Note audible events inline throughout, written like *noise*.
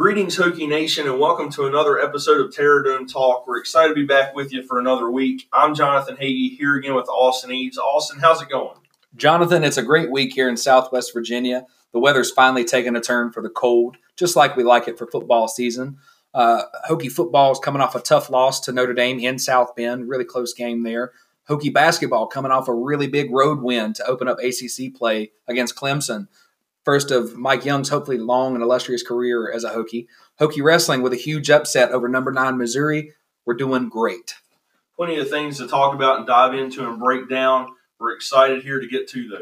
Greetings, Hokie Nation, and welcome to another episode of Terror Dome Talk. We're excited to be back with you for another week. I'm Jonathan Hagee here again with Austin Eads. Austin, how's it going? Jonathan, it's a great week here in Southwest Virginia. The weather's finally taken a turn for the cold, just like we like it for football season. Uh, Hokie football is coming off a tough loss to Notre Dame in South Bend, really close game there. Hokie basketball coming off a really big road win to open up ACC play against Clemson. First of Mike Young's hopefully long and illustrious career as a Hokie. Hokie wrestling with a huge upset over number nine Missouri. We're doing great. Plenty of things to talk about and dive into and break down. We're excited here to get to those.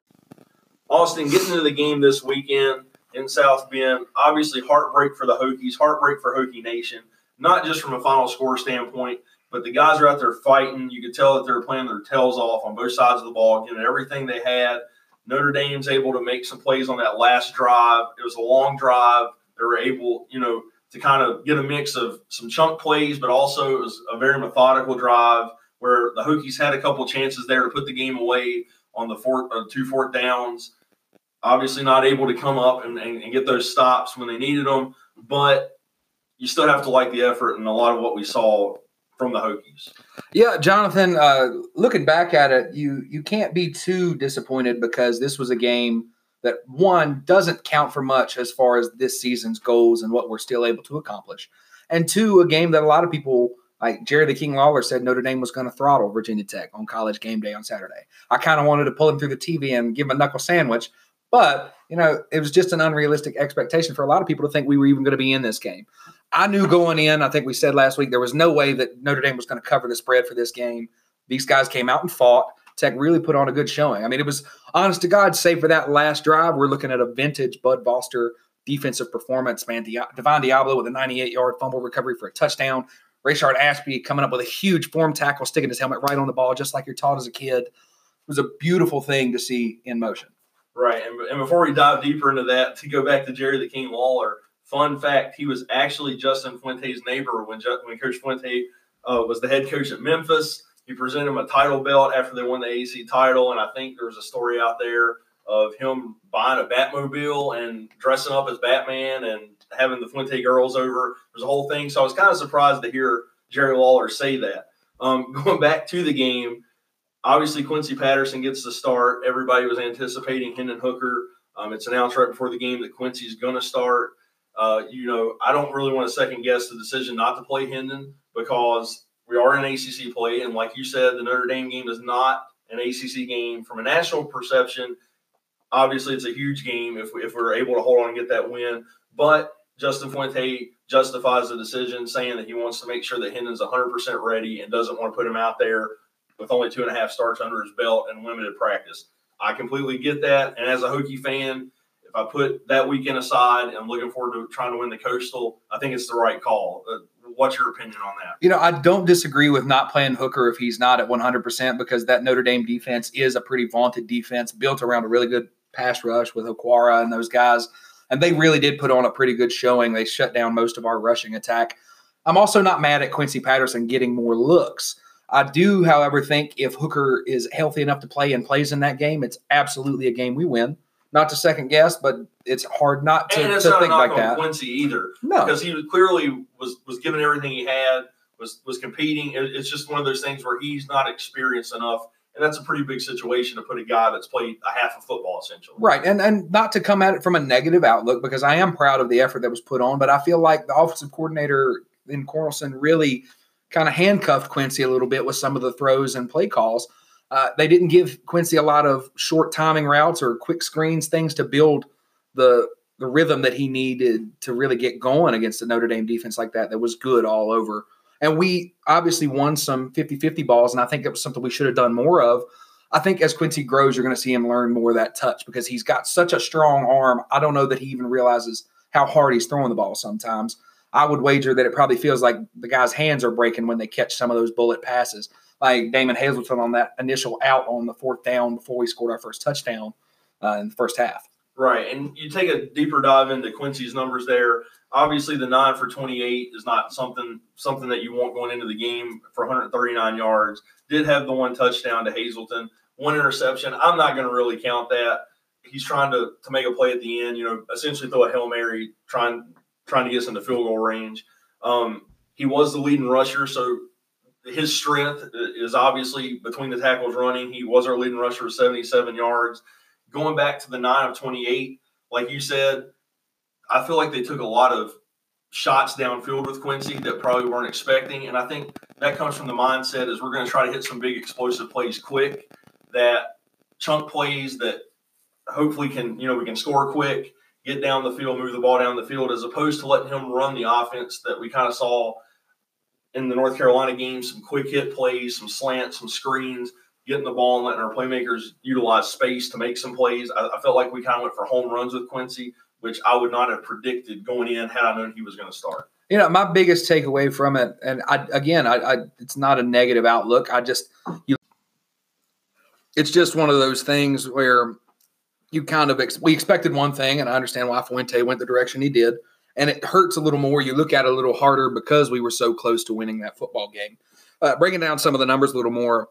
Austin, getting into the game this weekend in South Bend, obviously heartbreak for the Hokies, heartbreak for Hokie Nation, not just from a final score standpoint, but the guys are out there fighting. You could tell that they're playing their tails off on both sides of the ball, giving everything they had. Notre Dame's able to make some plays on that last drive. It was a long drive. They were able, you know, to kind of get a mix of some chunk plays, but also it was a very methodical drive where the Hokies had a couple chances there to put the game away on the fourth, uh, two fourth downs. Obviously, not able to come up and, and, and get those stops when they needed them, but you still have to like the effort and a lot of what we saw from the Hokies. Yeah, Jonathan. Uh, looking back at it, you you can't be too disappointed because this was a game that one doesn't count for much as far as this season's goals and what we're still able to accomplish, and two, a game that a lot of people like Jerry the King Lawler said Notre Dame was going to throttle Virginia Tech on College Game Day on Saturday. I kind of wanted to pull him through the TV and give him a knuckle sandwich, but you know it was just an unrealistic expectation for a lot of people to think we were even going to be in this game. I knew going in, I think we said last week, there was no way that Notre Dame was going to cover the spread for this game. These guys came out and fought. Tech really put on a good showing. I mean, it was honest to God, save for that last drive, we're looking at a vintage Bud Foster defensive performance, man. Divine Deablo with a 98 yard fumble recovery for a touchdown. Rayshard Ashby coming up with a huge form tackle, sticking his helmet right on the ball, just like you're taught as a kid. It was a beautiful thing to see in motion. Right. And, and before we dive deeper into that, to go back to Jerry the King Lawler, Fun fact: He was actually Justin Fuente's neighbor when when Coach Fuente uh, was the head coach at Memphis. He presented him a title belt after they won the AC title, and I think there was a story out there of him buying a Batmobile and dressing up as Batman and having the Fuente girls over. There's a whole thing. So I was kind of surprised to hear Jerry Lawler say that. Um, *laughs* going back to the game, obviously Quincy Patterson gets the start. Everybody was anticipating Hendon Hooker. Um, it's announced right before the game that Quincy's going to start. Uh, you know, I don't really want to second guess the decision not to play Hendon because we are in ACC play, and like you said, the Notre Dame game is not an ACC game from a national perception. Obviously, it's a huge game if, we, if we're able to hold on and get that win. But Justin Fuente justifies the decision, saying that he wants to make sure that Hendon's 100% ready and doesn't want to put him out there with only two and a half starts under his belt and limited practice. I completely get that. And as a Hokie fan, if I put that weekend aside and looking forward to trying to win the Coastal, I think it's the right call. Uh, what's your opinion on that? You know, I don't disagree with not playing Hooker if he's not at 100% because that Notre Dame defense is a pretty vaunted defense built around a really good pass rush with Okwara and those guys. And they really did put on a pretty good showing. They shut down most of our rushing attack. I'm also not mad at Quincy Patterson getting more looks. I do, however, think if Hooker is healthy enough to play and plays in that game, it's absolutely a game we win not to second guess, but it's hard not to, and it's to not think like that. Quincy either, No. because he clearly was was giving everything he had, was was competing. It- It's just one of those things where he's not experienced enough, and that's a pretty big situation to put a guy that's played a half of football essentially. Right, and and not to come at it from a negative outlook because I am proud of the effort that was put on, but I feel like the offensive coordinator in Cornelsen really kind of handcuffed Quincy a little bit with some of the throws and play calls. Uh, they didn't give Quincy a lot of short timing routes or quick screens, things to build the the rhythm that he needed to really get going against the Notre Dame defense like that. That was good all over. And we obviously won some 50-50 balls, and I think it was something we should have done more of. I think as Quincy grows, you're going to see him learn more of that touch because he's got such a strong arm. I don't know that he even realizes how hard he's throwing the ball sometimes. I would wager that it probably feels like the guy's hands are breaking when they catch some of those bullet passes like Damon Hazelton on that initial out on the fourth down before we scored our first touchdown uh, in the first half. Right, and you take a deeper dive into Quincy's numbers there. Obviously, the nine for 28 is not something something that you want going into the game for 139 yards. Did have the one touchdown to Hazelton, one interception. I'm not going to really count that. He's trying to to make a play at the end. You know, essentially throw a hail mary, trying trying to get us into field goal range. Um, he was the leading rusher, so his strength is obviously between the tackles running. He was our leading rusher with 77 yards. Going back to the 9 of 28, like you said, I feel like they took a lot of shots downfield with Quincy that probably weren't expecting. And I think that comes from the mindset is we're going to try to hit some big explosive plays quick, that chunk plays that hopefully can, you know, we can score quick, get down the field, move the ball down the field, as opposed to letting him run the offense that we kind of saw in the North Carolina game, some quick hit plays, some slants, some screens, getting the ball and letting our playmakers utilize space to make some plays. I, I felt like we kind of went for home runs with Quincy, which I would not have predicted going in had I known he was going to start. You know, my biggest takeaway from it, and I, again, I, I, it's not a negative outlook. I just, you, it's just one of those things where you kind of ex- we expected one thing, and I understand why Fuente went the direction he did and it hurts a little more. You look at it a little harder because we were so close to winning that football game. Uh, breaking down some of the numbers a little more,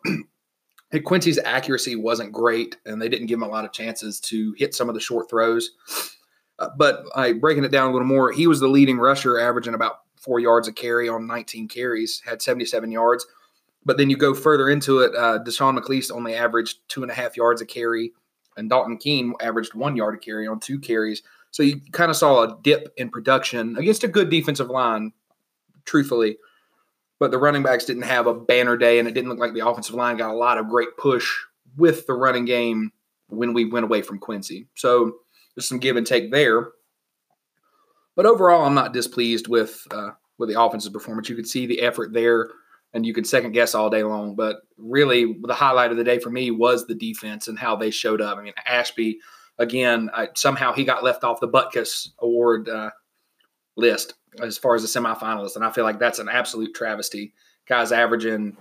*clears throat* Quincy's accuracy wasn't great, and they didn't give him a lot of chances to hit some of the short throws. Uh, but I breaking it down a little more, he was the leading rusher, averaging about four yards a carry on 19 carries, had 77 yards. But then you go further into it, uh, Deshawn McClease only averaged two and a half yards a carry, and Dalton Keene averaged one yard a carry on two carries. So you kind of saw a dip in production against a good defensive line, truthfully. But the running backs didn't have a banner day, and it didn't look like the offensive line got a lot of great push with the running game when we went away from Quincy. So there's some give and take there. But overall, I'm not displeased with uh, with the offensive performance. You could see the effort there, and you could second guess all day long. But really, the highlight of the day for me was the defense and how they showed up. I mean, Ashby again, I, somehow he got left off the Butkus Award uh, list as far as the semifinalist, and I feel like that's an absolute travesty. Guy's averaging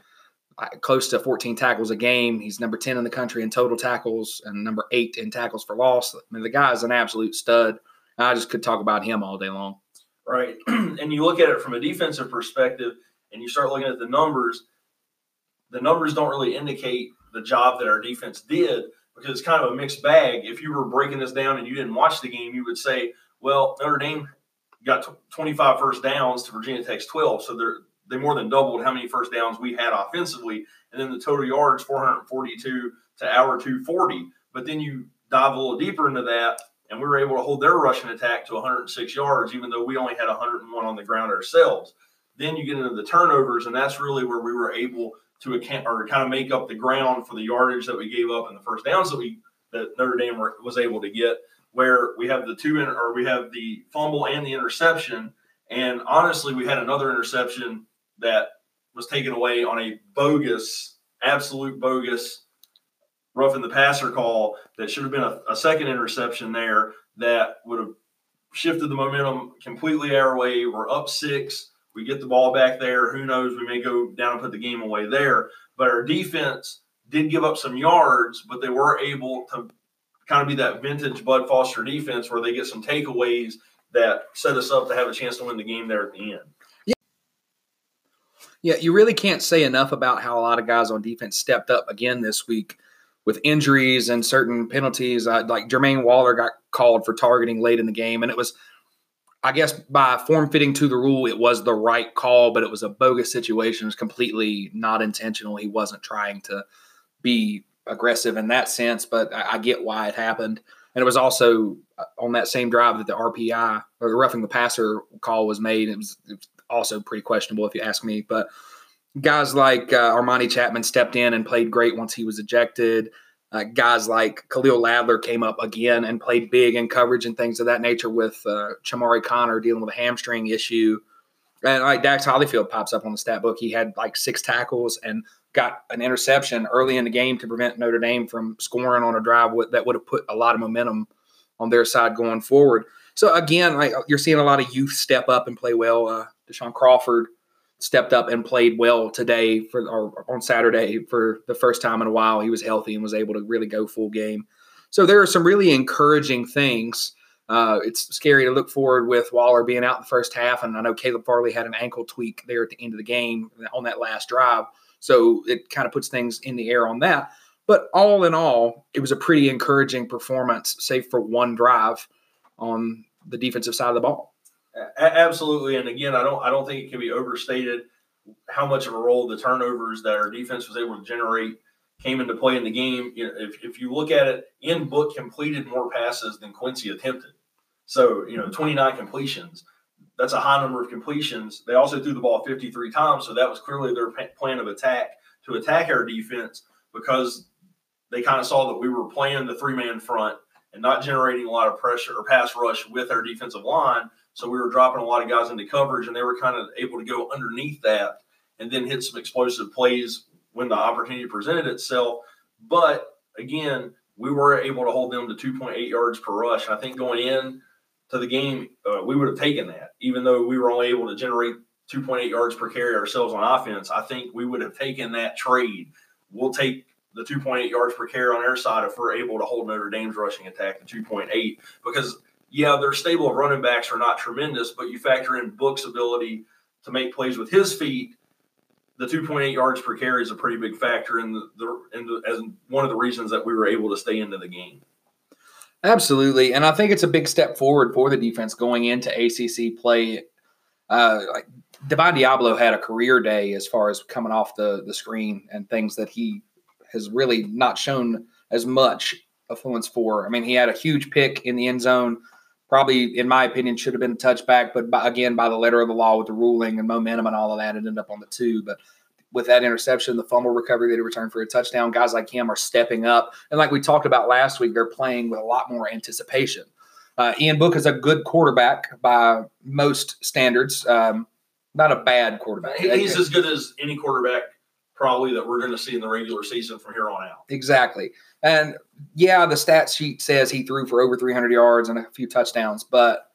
close to 14 tackles a game. He's number 10 in the country in total tackles and number eight in tackles for loss. I mean, the guy is an absolute stud. I just could talk about him all day long. Right. *clears throat* and you look at it from a defensive perspective and you start looking at the numbers, the numbers don't really indicate the job that our defense did because it's kind of a mixed bag. If you were breaking this down and you didn't watch the game, you would say, well, Notre Dame got 25 first downs to Virginia Tech's 12. So they're, they more than doubled how many first downs we had offensively. And then the total yards, 442 to our 240. But then you dive a little deeper into that, and we were able to hold their rushing attack to 106 yards, even though we only had 101 on the ground ourselves. Then you get into the turnovers, and that's really where we were able – to account or kind of make up the ground for the yardage that we gave up and the first downs that we that Notre Dame was able to get. Where we have the two in, or we have the fumble and the interception, and honestly, we had another interception that was taken away on a bogus, absolute bogus roughing the passer call that should have been a, a second interception there that would have shifted the momentum completely our way. We're up six we get the ball back there. Who knows? We may go down and put the game away there. But our defense did give up some yards, but they were able to kind of be that vintage Bud Foster defense where they get some takeaways that set us up to have a chance to win the game there at the end. Yeah, yeah you really can't say enough about how a lot of guys on defense stepped up again this week with injuries and certain penalties. Uh, like Jermaine Waller got called for targeting late in the game, and it was – I guess by form fitting to the rule, it was the right call, but it was a bogus situation. It was completely not intentional. He wasn't trying to be aggressive in that sense, but I, I get why it happened. And it was also uh, on that same drive that the RPI or the roughing the passer call was made. It was, it was also pretty questionable if you ask me. But guys like uh, Armani Chapman stepped in and played great once he was ejected. Uh, guys like Khalil Ladler came up again and played big in coverage and things of that nature with uh, Chamarri Conner dealing with a hamstring issue. And like Dax Hollifield pops up on the stat book. He had like six tackles and got an interception early in the game to prevent Notre Dame from scoring on a drive that would have put a lot of momentum on their side going forward. So again, like you're seeing a lot of youth step up and play well. Uh, Deshaun Crawford stepped up and played well today for or on Saturday for the first time in a while. He was healthy and was able to really go full game. So there are some really encouraging things. Uh, it's scary to look forward with Waller being out the first half, and I know Caleb Farley had an ankle tweak there at the end of the game on that last drive. So it kind of puts things in the air on that. But all in all, it was a pretty encouraging performance, save for one drive on the defensive side of the ball. Absolutely, and again, I don't I don't think it can be overstated how much of a role the turnovers that our defense was able to generate came into play in the game. You know, if, if you look at it, Ian Book completed more passes than Quincy attempted. So, you know, 29 completions. That's a high number of completions. They also threw the ball 53 times, so that was clearly their plan of attack to attack our defense because they kind of saw that we were playing the three man front and not generating a lot of pressure or pass rush with our defensive line. So we were dropping a lot of guys into coverage, and they were kind of able to go underneath that and then hit some explosive plays when the opportunity presented itself. But again, we were able to hold them to 2.8 yards per rush. I think going in to the game, uh, we would have taken that, even though we were only able to generate 2.8 yards per carry ourselves on offense. I think we would have taken that trade. We'll take the 2.8 yards per carry on our side if we're able to hold Notre Dame's rushing attack to 2.8 because yeah, their stable of running backs are not tremendous, but you factor in Book's ability to make plays with his feet. The 2.8 yards per carry is a pretty big factor in the, the, in the as one of the reasons that we were able to stay into the game. Absolutely, and I think it's a big step forward for the defense going into ACC play. Uh, like Divine Deablo had a career day as far as coming off the the screen and things that he has really not shown as much affluence for. I mean, he had a huge pick in the end zone. Probably, in my opinion, should have been a touchback, but by, again, by the letter of the law with the ruling and momentum and all of that, it ended up on the two. But with that interception, the fumble recovery that he returned for a touchdown, guys like him are stepping up. And like we talked about last week, they're playing with a lot more anticipation. Uh, Ian Book is a good quarterback by most standards. Um, not a bad quarterback. He's as good as any quarterback probably that we're going to see in the regular season from here on out. Exactly. And yeah, the stat sheet says he threw for over 300 yards and a few touchdowns, but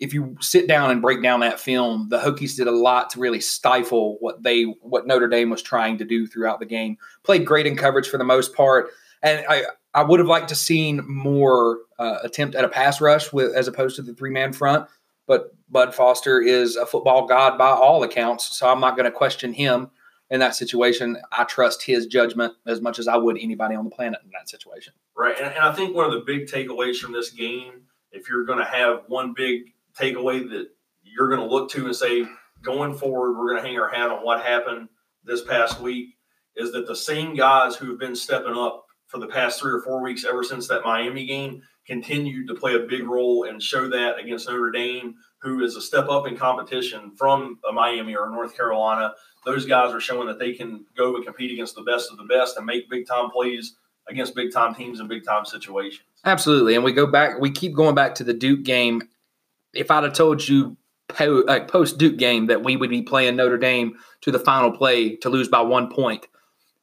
if you sit down and break down that film, the Hokies did a lot to really stifle what they what Notre Dame was trying to do throughout the game. Played great in coverage for the most part, and I I would have liked to seen more uh, attempt at a pass rush with as opposed to the three man front. But Bud Foster is a football god by all accounts, so I'm not going to question him in that situation. I trust his judgment as much as I would anybody on the planet in that situation. Right, and, and I think one of the big takeaways from this game, if you're going to have one big takeaway that you're going to look to and say, going forward, we're going to hang our hat on what happened this past week, is that the same guys who have been stepping up for the past three or four weeks ever since that Miami game continued to play a big role and show that against Notre Dame, who is a step up in competition from a Miami or North Carolina. Those guys are showing that they can go and compete against the best of the best and make big time plays against big time teams and big time situations. Absolutely. And we go back, we keep going back to the Duke game. If I'd have told you uh, post Duke game that we would be playing Notre Dame to the final play to lose by one point,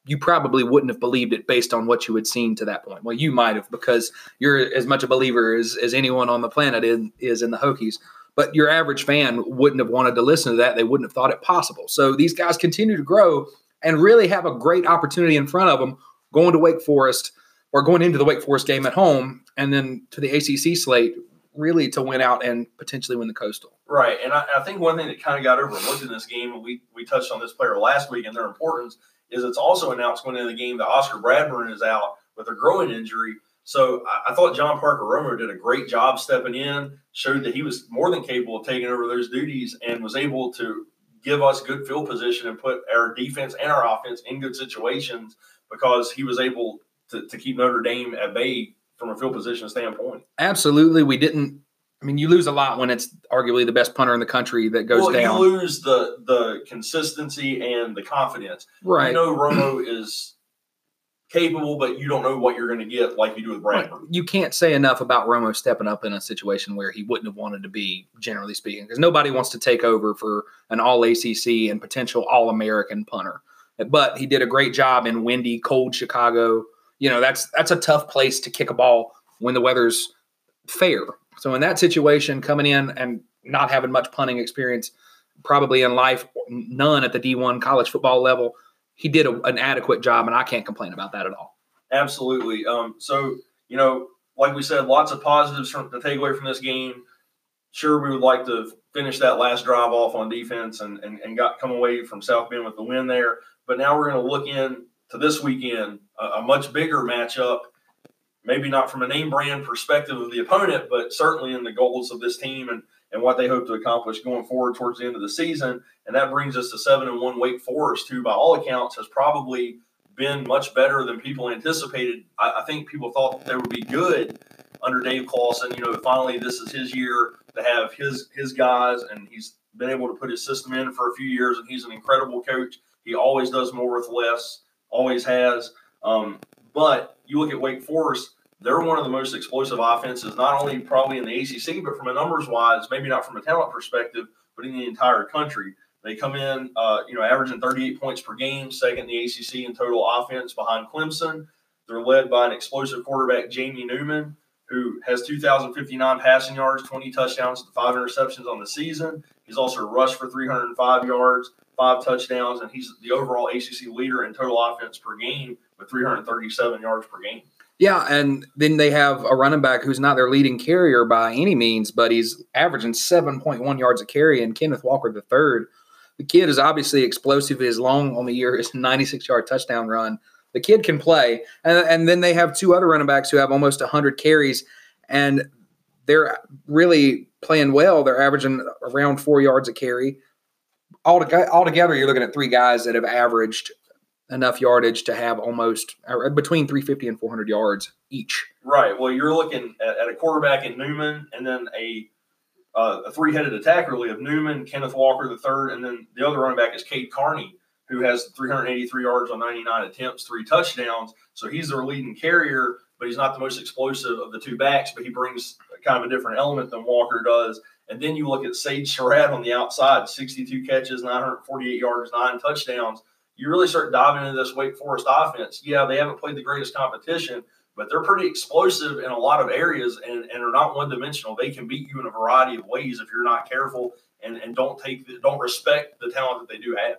you probably wouldn't have believed it based on what you had seen to that point. Well, you might have because you're as much a believer as, as anyone on the planet is, is in the Hokies. But your average fan wouldn't have wanted to listen to that. They wouldn't have thought it possible. So these guys continue to grow and really have a great opportunity in front of them going to Wake Forest or going into the Wake Forest game at home and then to the ACC slate really to win out and potentially win the Coastal. Right. And I, I think one thing that kind of got overlooked in this game, and we, we touched on this player last week and their importance, is it's also announced going into the game that Oscar Bradburn is out with a growing injury. So I, I thought John Parker Romo did a great job stepping in, showed that he was more than capable of taking over those duties, and was able to give us good field position and put our defense and our offense in good situations because he was able to, to keep Notre Dame at bay from a field position standpoint. Absolutely. We didn't I mean, you lose a lot when it's arguably the best punter in the country that goes well, down. You lose the the consistency and the confidence. Right. You know, Romo is capable, but you don't know what you're going to get like you do with Bradburn. Right. You can't say enough about Romo stepping up in a situation where he wouldn't have wanted to be, generally speaking, because nobody wants to take over for an All ACC and potential All American punter. But he did a great job in windy, cold Chicago. You know, that's that's a tough place to kick a ball when the weather's fair. So in that situation, coming in and not having much punting experience, probably in life, none at the D1 college football level, he did a, an adequate job, and I can't complain about that at all. Absolutely. Um, so you know, like we said, lots of positives from to take away from this game. Sure, we would like to finish that last drive off on defense and, and, and got come away from South Bend with the win there. But now we're going to look in to this weekend, a, a much bigger matchup maybe not from a name brand perspective of the opponent, but certainly in the goals of this team and, and what they hope to accomplish going forward towards the end of the season. And that brings us to seven and one Wake Forest, who by all accounts has probably been much better than people anticipated. I, I think people thought they would be good under Dave Clawson. You know, finally this is his year to have his his guys, and he's been able to put his system in for a few years, and he's an incredible coach. He always does more with less, always has. Um, but you look at Wake Forest, they're one of the most explosive offenses, not only probably in the ACC, but from a numbers wise, maybe not from a talent perspective, but in the entire country. They come in, uh, you know, averaging 38 points per game, second in the ACC in total offense behind Clemson. They're led by an explosive quarterback, Jamie Newman, who has 2,059 passing yards, 20 touchdowns, and five interceptions on the season. He's also rushed for 305 yards, five touchdowns, and he's the overall ACC leader in total offense per game with 337 yards per game. Yeah, and then they have a running back who's not their leading carrier by any means, but he's averaging 7.1 yards a carry, and Kenneth Walker the third. The kid is obviously explosive. His long on the year is 96 yard touchdown run. The kid can play, and, and then they have two other running backs who have almost 100 carries, and they're really playing well. They're averaging around four yards a carry. Altogether, altogether, you're looking at three guys that have averaged enough yardage to have almost uh, between 350 and 400 yards each. Right. Well, you're looking at, at a quarterback in Newman, and then a uh, a three-headed attack really of Newman, Kenneth Walker the third, and then the other running back is Cade Carney, who has 383 yards on 99 attempts, three touchdowns. So he's their leading carrier, but he's not the most explosive of the two backs, but he brings kind of a different element than Walker does. And then you look at Sage Surratt on the outside, 62 catches, 948 yards, nine touchdowns you really start diving into this Wake Forest offense. Yeah, they haven't played the greatest competition, but they're pretty explosive in a lot of areas and, and are not one dimensional. They can beat you in a variety of ways if you're not careful and, and don't take the, don't respect the talent that they do have.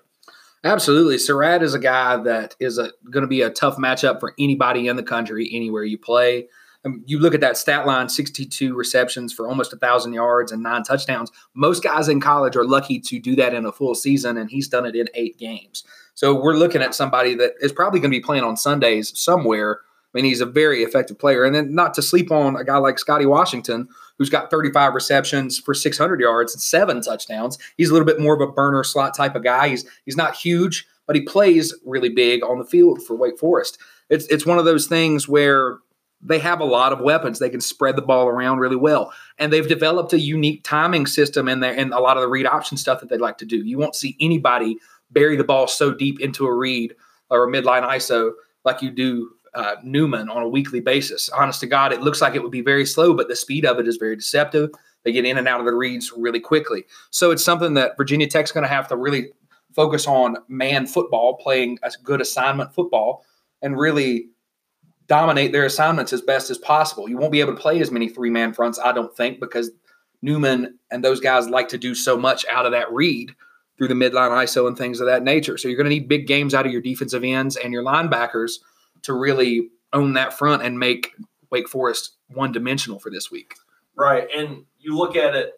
Absolutely. Surratt is a guy that is going to be a tough matchup for anybody in the country, anywhere you play. Um, you look at that stat line 62 receptions for almost a 1,000 yards and nine touchdowns. Most guys in college are lucky to do that in a full season, and he's done it in eight games. So we're looking at somebody that is probably going to be playing on Sundays somewhere. I mean, he's a very effective player. And then not to sleep on a guy like Scotty Washington, who's got 35 receptions for 600 yards and seven touchdowns. He's a little bit more of a burner slot type of guy. He's he's not huge, but he plays really big on the field for Wake Forest. It's it's one of those things where they have a lot of weapons. They can spread the ball around really well, and they've developed a unique timing system in there and a lot of the read option stuff that they'd like to do. You won't see anybody bury the ball so deep into a read or a midline ISO like you do uh, Newman on a weekly basis. Honest to God, it looks like it would be very slow, but the speed of it is very deceptive. They get in and out of the reads really quickly. So it's something that Virginia Tech's going to have to really focus on man football, playing a good assignment football, and really dominate their assignments as best as possible. You won't be able to play as many three man fronts, I don't think, because Newman and those guys like to do so much out of that read through the midline ISO and things of that nature. So you're going to need big games out of your defensive ends and your linebackers to really own that front and make Wake Forest one dimensional for this week. Right. And you look at it,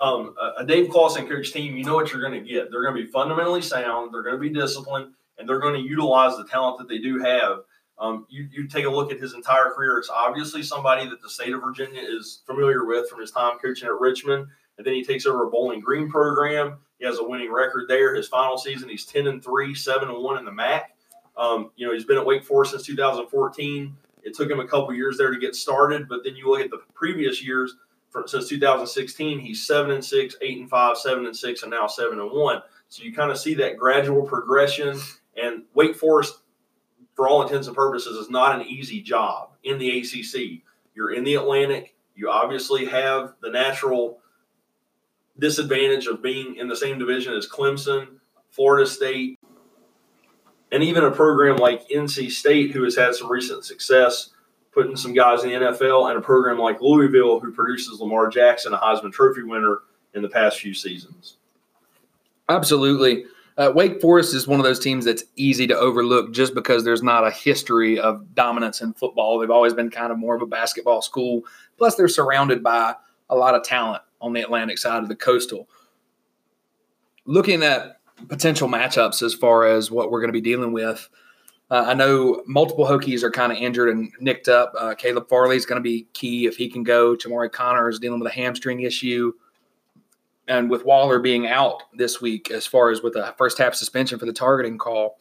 um, a Dave Clawson coach team, you know what you're going to get. They're going to be fundamentally sound, they're going to be disciplined, and they're going to utilize the talent that they do have. Um, you, you take a look at his entire career, it's obviously somebody that the state of Virginia is familiar with from his time coaching at Richmond. And then he takes over a Bowling Green program. He has a winning record there. His final season, he's 10 and 3, 7 and 1 in the MAC. Um, you know, he's been at Wake Forest since 2014. It took him a couple years there to get started, but then you look at the previous years from, since 2016, he's 7 and 6, 8 and 5, 7 and 6, and now 7 and 1. So you kind of see that gradual progression. And Wake Forest, for all intents and purposes, is not an easy job in the ACC. You're in the Atlantic. You obviously have the natural disadvantage of being in the same division as Clemson, Florida State, and even a program like NC State, who has had some recent success putting some guys in the NFL, and a program like Louisville, who produces Lamar Jackson, a Heisman Trophy winner in the past few seasons. Absolutely. Uh, Wake Forest is one of those teams that's easy to overlook just because there's not a history of dominance in football. They've always been kind of more of a basketball school. Plus, they're surrounded by a lot of talent on the Atlantic side of the coastal. Looking at potential matchups as far as what we're going to be dealing with, Uh, I know multiple Hokies are kind of injured and nicked up. Uh, Caleb Farley is going to be key if he can go. Chamarri Conner is dealing with a hamstring issue. And with Waller being out this week, as far as with a first half suspension for the targeting call,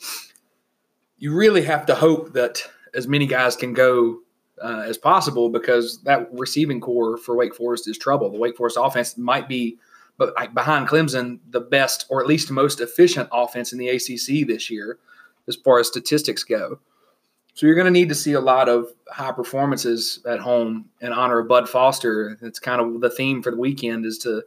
you really have to hope that as many guys can go uh, as possible because that receiving corps for Wake Forest is trouble. The Wake Forest offense might be, but behind Clemson, the best or at least most efficient offense in the ACC this year as far as statistics go. So you're going to need to see a lot of high performances at home in honor of Bud Foster. It's kind of the theme for the weekend is to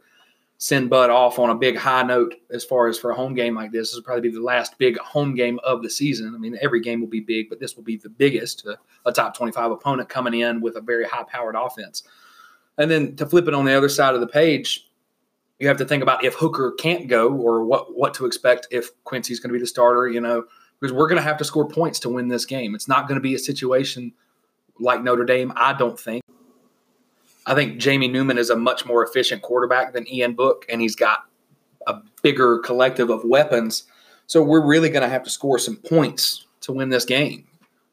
send Bud off on a big high note as far as for a home game like this. This will probably be the last big home game of the season. I mean, every game will be big, but this will be the biggest, a, a top 25 opponent coming in with a very high powered offense. And then to flip it on the other side of the page, you have to think about if Hooker can't go or what what to expect if Quincy's going to be the starter, you know because we're going to have to score points to win this game. It's not going to be a situation like Notre Dame, I don't think. I think Jamie Newman is a much more efficient quarterback than Ian Book, and he's got a bigger collective of weapons. So we're really going to have to score some points to win this game.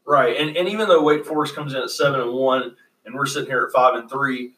Right, and and even though Wake Forest comes in at seven and one, and we're sitting here at five and three,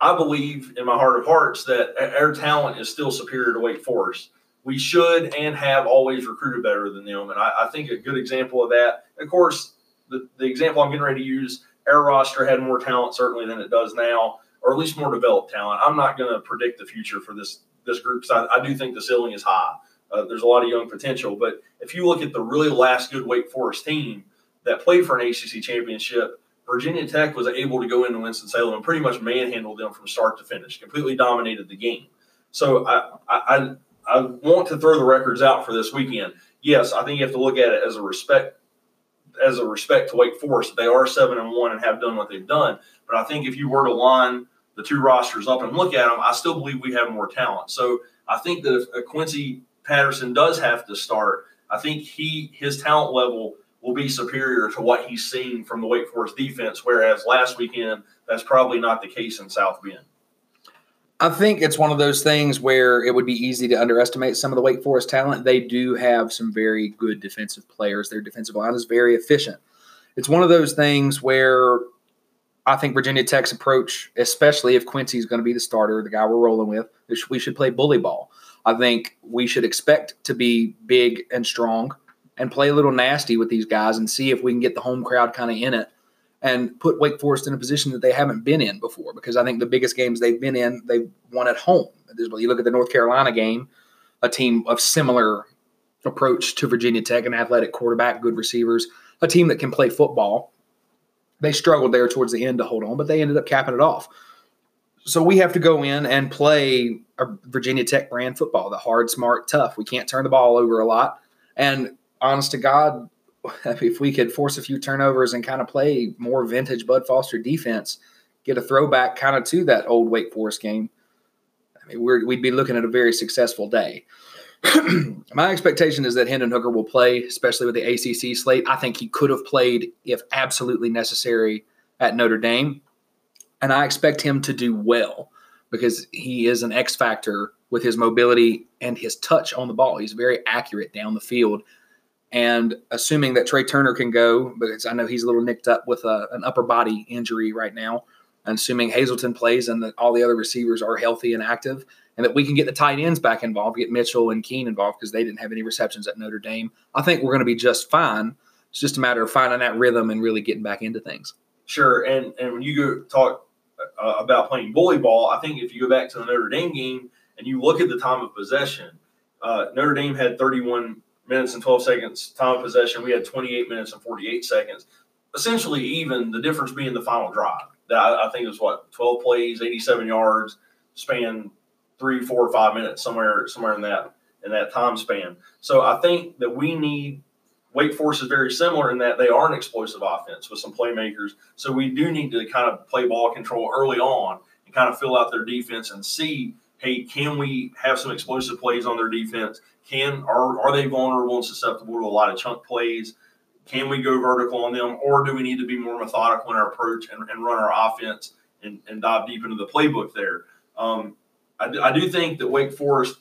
I believe in my heart of hearts that our talent is still superior to Wake Forest we should and have always recruited better than them. And I, I think a good example of that, of course, the, the example I'm getting ready to use, our roster had more talent certainly than it does now, or at least more developed talent. I'm not going to predict the future for this this group because I, I, do think the ceiling is high. Uh, there's a lot of young potential, but if you look at the really last good Wake Forest team that played for an ACC championship, Virginia Tech was able to go into Winston Salem and pretty much manhandle them from start to finish, completely dominated the game. So I, I, I want to throw the records out for this weekend. Yes, I think you have to look at it as a respect as a respect to Wake Forest. They are seven and one and have done what they've done. But I think if you were to line the two rosters up and look at them, I still believe we have more talent. So I think that if uh, Quincy Patterson does have to start, I think he his talent level will be superior to what he's seen from the Wake Forest defense. Whereas last weekend, that's probably not the case in South Bend. I think it's one of those things where it would be easy to underestimate some of the Wake Forest talent. They do have some very good defensive players. Their defensive line is very efficient. It's one of those things where I think Virginia Tech's approach, especially if Quincy is going to be the starter, the guy we're rolling with, we should play bully ball. I think we should expect to be big and strong and play a little nasty with these guys and see if we can get the home crowd kind of in it and put Wake Forest in a position that they haven't been in before. Because I think the biggest games they've been in, they've won at home. You look at the North Carolina game, a team of similar approach to Virginia Tech, an athletic quarterback, good receivers, a team that can play football. They struggled there towards the end to hold on, but they ended up capping it off. So we have to go in and play a Virginia Tech brand football, the hard, smart, tough. We can't turn the ball over a lot. And honest to God, *laughs* if we could force a few turnovers and kind of play more vintage Bud Foster defense, get a throwback kind of to that old Wake Forest game, I mean, we would be looking at a very successful day. *clears throat* My expectation is that Hendon Hooker will play, especially with the ACC slate. I think he could have played if absolutely necessary at Notre Dame. And I expect him to do well because he is an X factor with his mobility and his touch on the ball. He's very accurate down the field and assuming that Tre Turner can go, because I know he's a little nicked up with a, an upper body injury right now, and assuming Hazelton plays and that all the other receivers are healthy and active, and that we can get the tight ends back involved, get Mitchell and Keene involved because they didn't have any receptions at Notre Dame, I think we're going to be just fine. It's just a matter of finding that rhythm and really getting back into things. Sure, and and when you go talk uh, about playing bully ball, I think if you go back to the Notre Dame game and you look at the time of possession, uh, Notre Dame had 31 minutes and 12 seconds time of possession. We had 28 minutes and 48 seconds. Essentially, even the difference being the final drive. That I, I think it was what 12 plays, 87 yards, span three, four, or five minutes somewhere, somewhere in that in that time span. So I think that we need Wake Forest is very similar in that they are an explosive offense with some playmakers. So we do need to kind of play ball control early on and kind of fill out their defense and see hey, can we have some explosive plays on their defense? Can are are they vulnerable and susceptible to a lot of chunk plays? Can we go vertical on them, or do we need to be more methodical in our approach and, and run our offense and, and, dive deep into the playbook there? Um, I, I, do think that Wake Forest,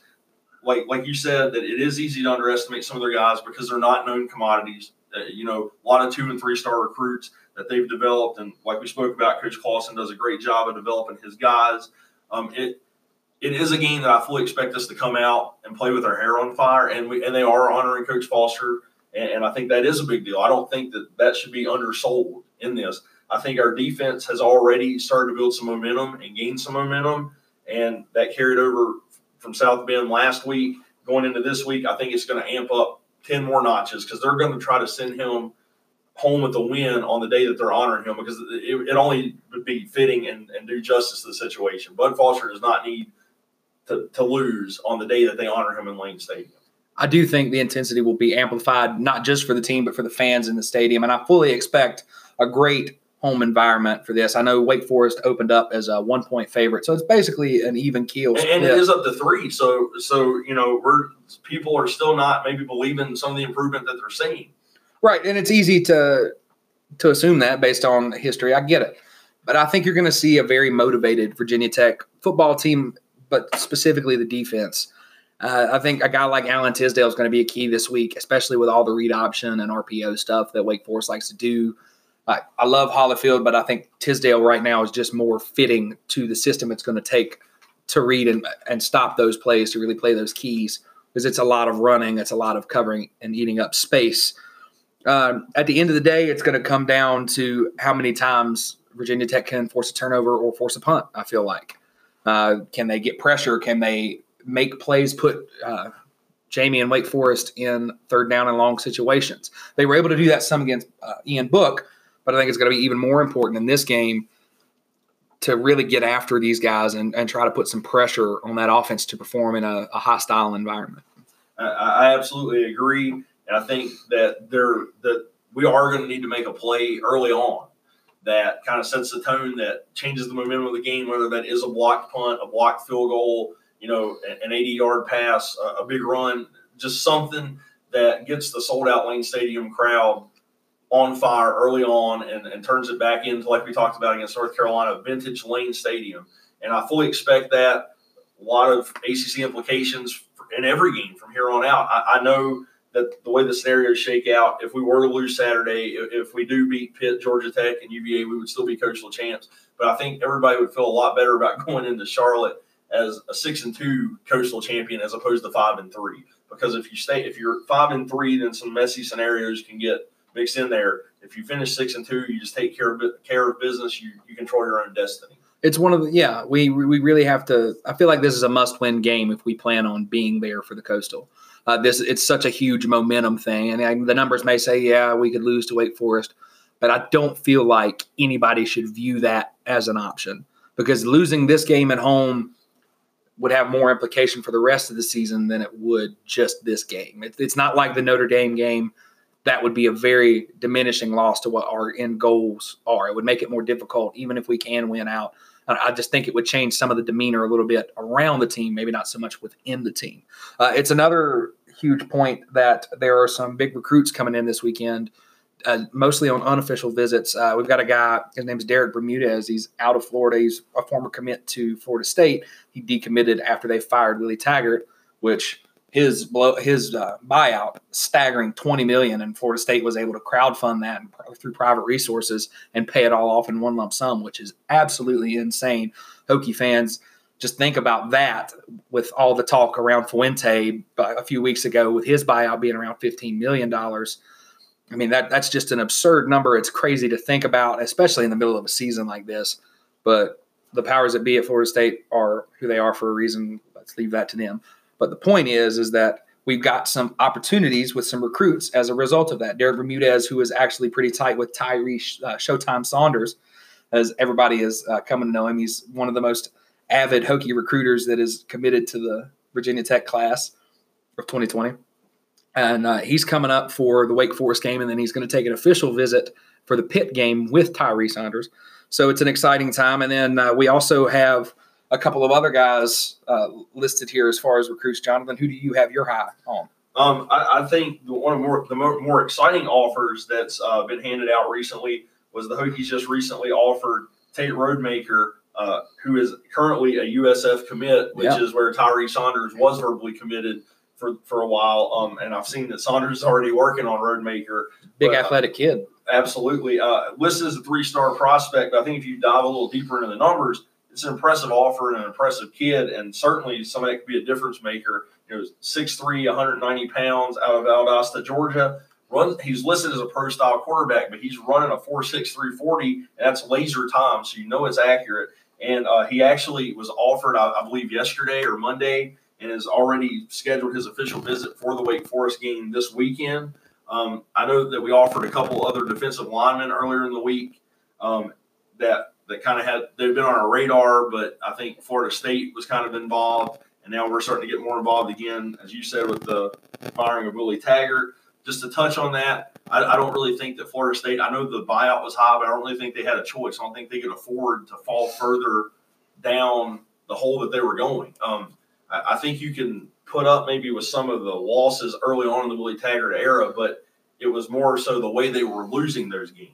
like like you said, that it is easy to underestimate some of their guys because they're not known commodities. Uh, you know, a lot of two and three star recruits that they've developed, and like we spoke about, Coach Clawson does a great job of developing his guys. Um, it it is a game that I fully expect us to come out and play with our hair on fire, and we and they are honoring Coach Foster, and, and I think that is a big deal. I don't think that that should be undersold in this. I think our defense has already started to build some momentum and gain some momentum, and that carried over from South Bend last week going into this week. I think it's going to amp up ten more notches because they're going to try to send him home with a win on the day that they're honoring him because it, it only would be fitting and, and do justice to the situation. Bud Foster does not need to, to lose on the day that they honor him in Lane Stadium. I do think the intensity will be amplified, not just for the team, but for the fans in the stadium. And I fully expect a great home environment for this. I know Wake Forest opened up as a one point favorite, so it's basically an even keel. And, and, it is up to three. So, so you know, we're people are still not maybe believing some of the improvement that they're seeing. Right, and it's easy to to assume that based on history. I get it, but I think you're going to see a very motivated Virginia Tech football team, but specifically the defense. Uh, I think a guy like Alan Tisdale is going to be a key this week, especially with all the read option and RPO stuff that Wake Forest likes to do. I, I love Hollifield, but I think Tisdale right now is just more fitting to the system it's going to take to read and, and stop those plays to really play those keys because it's a lot of running, it's a lot of covering and eating up space. Um, at the end of the day, it's going to come down to how many times Virginia Tech can force a turnover or force a punt. I feel like uh, can they get pressure? Can they make plays? Put uh, Jamie and Wake Forest in third down and long situations. They were able to do that some against uh, Ian Book, but I think it's going to be even more important in this game to really get after these guys and, and try to put some pressure on that offense to perform in a, a hostile environment. I, I, absolutely agree, and I think that that we are going to need to make a play early on that kind of sets the tone that changes the momentum of the game. Whether that is a blocked punt, a blocked field goal, you know, an 80 yard pass, a, big run, just something that gets the sold out Lane Stadium crowd on fire early on and, and turns it back into, like we talked about against North Carolina, vintage Lane Stadium. And I fully expect that. A lot of ACC implications in every game from here on out. I, I know that the way the scenarios shake out, if we were to lose Saturday, if, we do beat Pitt, Georgia Tech, and UVA, we would still be coachable champs. But I think everybody would feel a lot better about *laughs* going into Charlotte as a six and two coastal champion as opposed to five and three. Because if you stay, if you're five and three, then some messy scenarios can get mixed in there. If you finish six and two, you just take care of care of business. You you control your own destiny. It's one of the yeah. We we really have to. I feel like this is a must win game if we plan on being there for the coastal. Uh, this it's such a huge momentum thing, and I, the numbers may say yeah we could lose to Wake Forest, but I don't feel like anybody should view that as an option because losing this game at home would have more implication for the rest of the season than it would just this game. It, it's not like the Notre Dame game that would be a very diminishing loss to what our end goals are. It would make it more difficult, even if we can win out. I just think it would change some of the demeanor a little bit around the team, maybe not so much within the team. Uh, it's another huge point that there are some big recruits coming in this weekend, uh, mostly on unofficial visits. Uh, we've got a guy, his name's Derek Bermudez. He's out of Florida. He's a former commit to Florida State. He decommitted after they fired Willie Taggart, which his blow his uh, buyout staggering 20 million and Florida State was able to crowdfund that through private resources and pay it all off in one lump sum which is absolutely insane Hokie fans just think about that with all the talk around Fuente a few weeks ago with his buyout being around 15 million dollars. I mean that that's just an absurd number. It's crazy to think about especially in the middle of a season like this. But the powers that be at Florida State are who they are for a reason. Let's leave that to them. But the point is, is that we've got some opportunities with some recruits as a result of that. Derek Bermudez, who is actually pretty tight with Tyree uh, Showtime Saunders, as everybody is uh, coming to know him. He's one of the most avid Hokie recruiters that is committed to the Virginia Tech class of 2020. And uh, he's coming up for the Wake Forest game, and then he's going to take an official visit for the Pitt game with Tyree Saunders. So it's an exciting time. And then uh, we also have – a couple of other guys uh, listed here as far as recruits. Jonathan, who do you have your high on? Um, I, I, think one of more, the more, more exciting offers that's uh, been handed out recently was the Hokies just recently offered Tate Rodemaker uh, who is currently a USF commit, which Yeah. is where Tyree Saunders was verbally committed for, for a while. Um, and I've seen that Saunders is already working on Rodemaker. Big But, uh, athletic kid. Absolutely. Uh, listed as a three star prospect, but I think if you dive a little deeper into the numbers, it's an impressive offer and an impressive kid, and certainly somebody that could be a difference maker. You know, 6'3, 190 pounds out of Valdosta, Georgia. Runs, he's listed as a pro style quarterback, but he's running a 4'6, 340, and that's laser time, so you know it's accurate. And uh, he actually was offered, I, I believe, yesterday or Monday, and has already scheduled his official visit for the Wake Forest game this weekend. Um, I know that we offered a couple other defensive linemen earlier in the week um, that that kind of had they've been on our radar, but I think Florida State was kind of involved, and now we're starting to get more involved again, as you said, with the firing of Willie Taggart. Just to touch on that, I, I don't really think that Florida State. I know the buyout was high, but I don't really think they had a choice. I don't think they could afford to fall further down the hole that they were going. Um, I, I think you can put up maybe with some of the losses early on in the Willie Taggart era, but it was more so the way they were losing those games.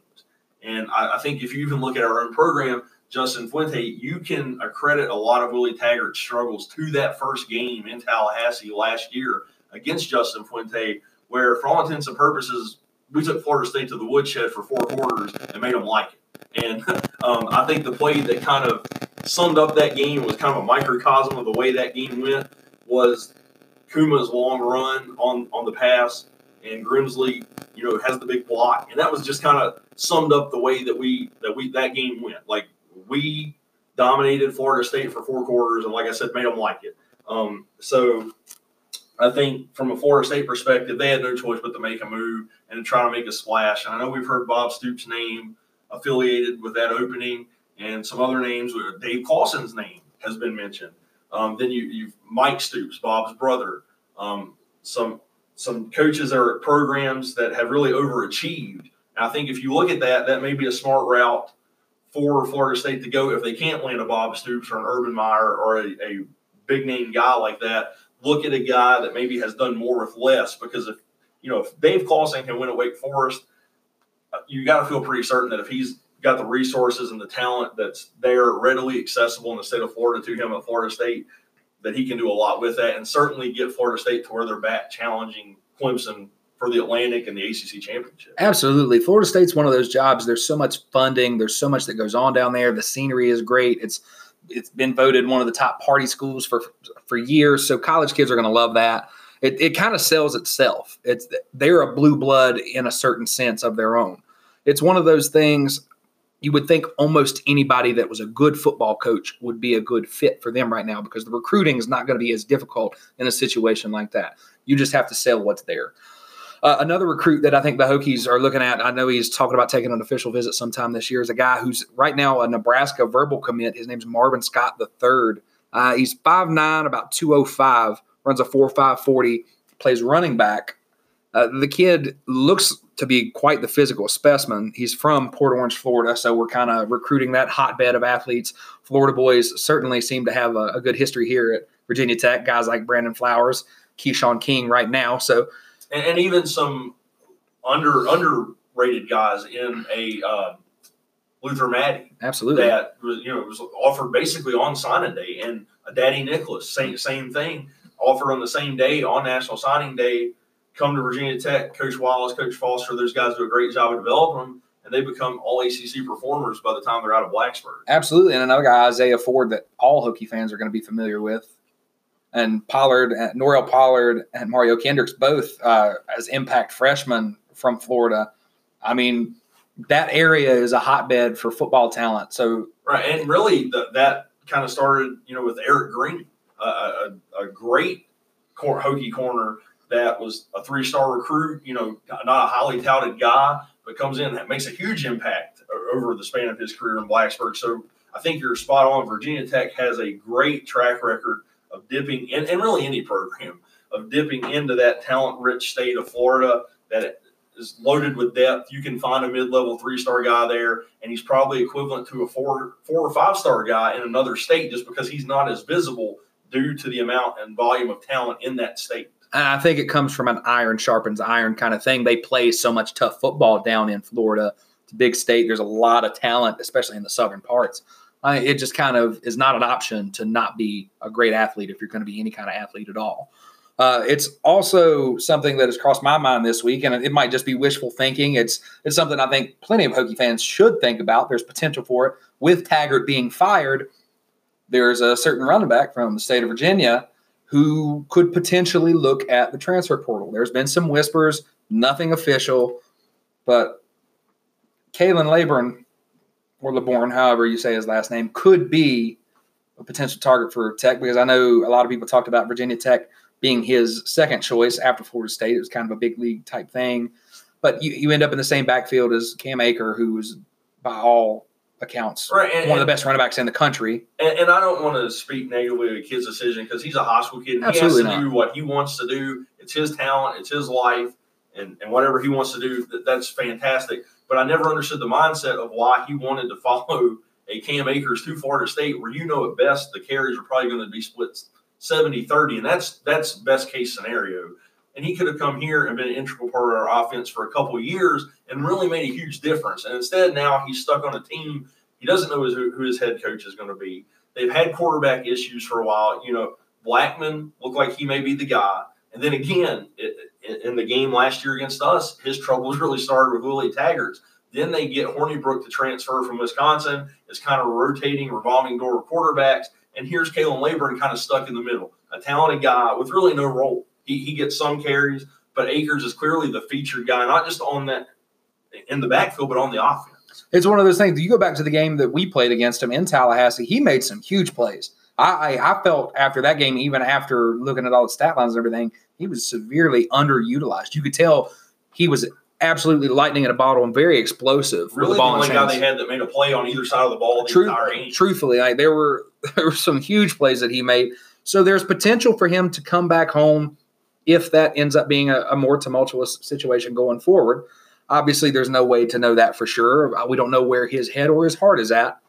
And I, I think if you even look at our own program, Justin Fuente, you can accredit a lot of Willie Taggart's struggles to that first game in Tallahassee last year against Justin Fuente, where for all intents and purposes, we took Florida State to the woodshed for four quarters and made them like it. And *laughs* um, I think the play that kind of summed up that game was kind of a microcosm of the way that game went was Kuma's long run on on the pass and Grimsley, you know, has the big block, and that was just kind of summed up the way that we that we that game went. Like we dominated Florida State for four quarters, and like I said, made them like it. Um, so I think from a Florida State perspective, they had no choice but to make a move and try to make a splash. And I know we've heard Bob Stoops' name affiliated with that opening, and some other names. Dave Clawson's name has been mentioned. Um, then you, you've Mike Stoops, Bob's brother. Um, some some coaches are at programs that have really overachieved. And I think if you look at that, that may be a smart route for Florida State to go if they can't land a Bob Stoops or an Urban Meyer or a, a big name guy like that. Look at a guy that maybe has done more with less because if you know if Dave Clawson can win at Wake Forest, uh, you got to feel pretty certain that if he's got the resources and the talent that's there readily accessible in the state of Florida to him at Florida State, that he can do a lot with that and certainly get Florida State to where they're back challenging Clemson for the Atlantic and the ACC championship. Absolutely. Florida State's one of those jobs. There's so much funding. There's so much that goes on down there. The scenery is great. It's it's been voted one of the top party schools for for years. So college kids are going to love that. It, it kind of sells itself. It's they're a blue blood in a certain sense of their own. It's one of those things you would think almost anybody that was a good football coach would be a good fit for them right now because the recruiting is not going to be as difficult in a situation like that. You just have to sell what's there. Uh, another recruit that I think the Hokies are looking at, I know he's talking about taking an official visit sometime this year, is a guy who's right now a Nebraska verbal commit. His name's Marvin Scott III. Uh, he's 5'9, about 205, runs a 4'5 40, plays running back. Uh, the kid looks to be quite the physical specimen. He's from Port Orange, Florida, so we're kind of recruiting that hotbed of athletes. Florida boys certainly seem to have a, a, good history here at Virginia Tech. Guys like Brandon Flowers, Keshawn King, right now. So, and, and even some under underrated guys in a uh, Luther Maddy. Absolutely. That was you know was offered basically on signing day, and a Dadi Nicolas, same same thing, offered on the same day on National Signing Day come to Virginia Tech, Coach Wallace, Coach Foster, those guys do a great job of developing them, and they become all ACC performers by the time they're out of Blacksburg. Absolutely. And another guy, Isaiah Ford, that all Hokie fans are going to be familiar with. And Pollard, and Norell Pollard, and Mario Kendricks, both uh, as impact freshmen from Florida. I mean, that area is a hotbed for football talent. So, right. And really, the, that kind of started, you know, with Eric Green, uh, a, a great cor- Hokie corner that was a three star recruit, you know, not a highly touted guy, but comes in and makes a huge impact over the span of his career in Blacksburg. So I think you're spot on. Virginia Tech has a great track record of dipping in, and really any program, of dipping into that talent rich state of Florida that is loaded with depth. You can find a mid level three star guy there, and he's probably equivalent to a four, four or five star guy in another state just because he's not as visible due to the amount and volume of talent in that state. I think it comes from an iron sharpens iron kind of thing. They play so much tough football down in Florida. It's a big state. There's a lot of talent, especially in the southern parts. It just kind of is not an option to not be a great athlete if you're going to be any kind of athlete at all. Uh, it's also something that has crossed my mind this week, and it might just be wishful thinking. It's it's something I think plenty of Hokie fans should think about. There's potential for it. With Taggart being fired, there's a certain running back from the state of Virginia who could potentially look at the transfer portal. There's been some whispers, nothing official, but Khalan Laborn or LeBourne, however you say his last name, could be a potential target for Tech because I know a lot of people talked about Virginia Tech being his second choice after Florida State. It was kind of a big league type thing. But you, you end up in the same backfield as Cam Akers, who was by all accounts Right, and- one of the best running backs in the country. And, and I don't want to speak negatively of a kid's decision because he's a high school kid. And Absolutely he has to not. do what he wants to do. It's his talent. It's his life. And, and whatever he wants to do, that, that's fantastic. But I never understood the mindset of why he wanted to follow a Cam Akers to Florida State, where you know at best the carries are probably going to be split 70 30. And that's that's best case scenario. And he could have come here and been an integral part of our offense for a couple years and really made a huge difference. And instead, now he's stuck on a team. He doesn't know who who his head coach is going to be. They've had quarterback issues for a while. You know, Blackman looked like he may be the guy. And then again, it, in the game last year against us, his troubles *laughs* really started with Willie Taggart's. Then they get Hornibrook to transfer from Wisconsin. It's kind of a rotating, revolving door of quarterbacks. And here's Khalan Laborn kind of stuck in the middle, a talented guy with really no role. He, he gets some carries, but Akers is clearly the featured guy, not just on that in the backfield, but on the offense. It's one of those things. You go back to the game that we played against him in Tallahassee. He made some huge plays. I, I, I felt after that game, even after looking at all the stat lines and everything, he was severely underutilized. You could tell he was absolutely lightning in a bottle and very explosive. Really, the the only guy they had that made a play on either side of the ball the Truth- truthfully, like there were *laughs* there were some huge plays that he made. So there's potential for him to come back home if that ends up being a, a more tumultuous situation going forward. Obviously, there's no way to know that for sure. Uh, We don't know where his head or his heart is at.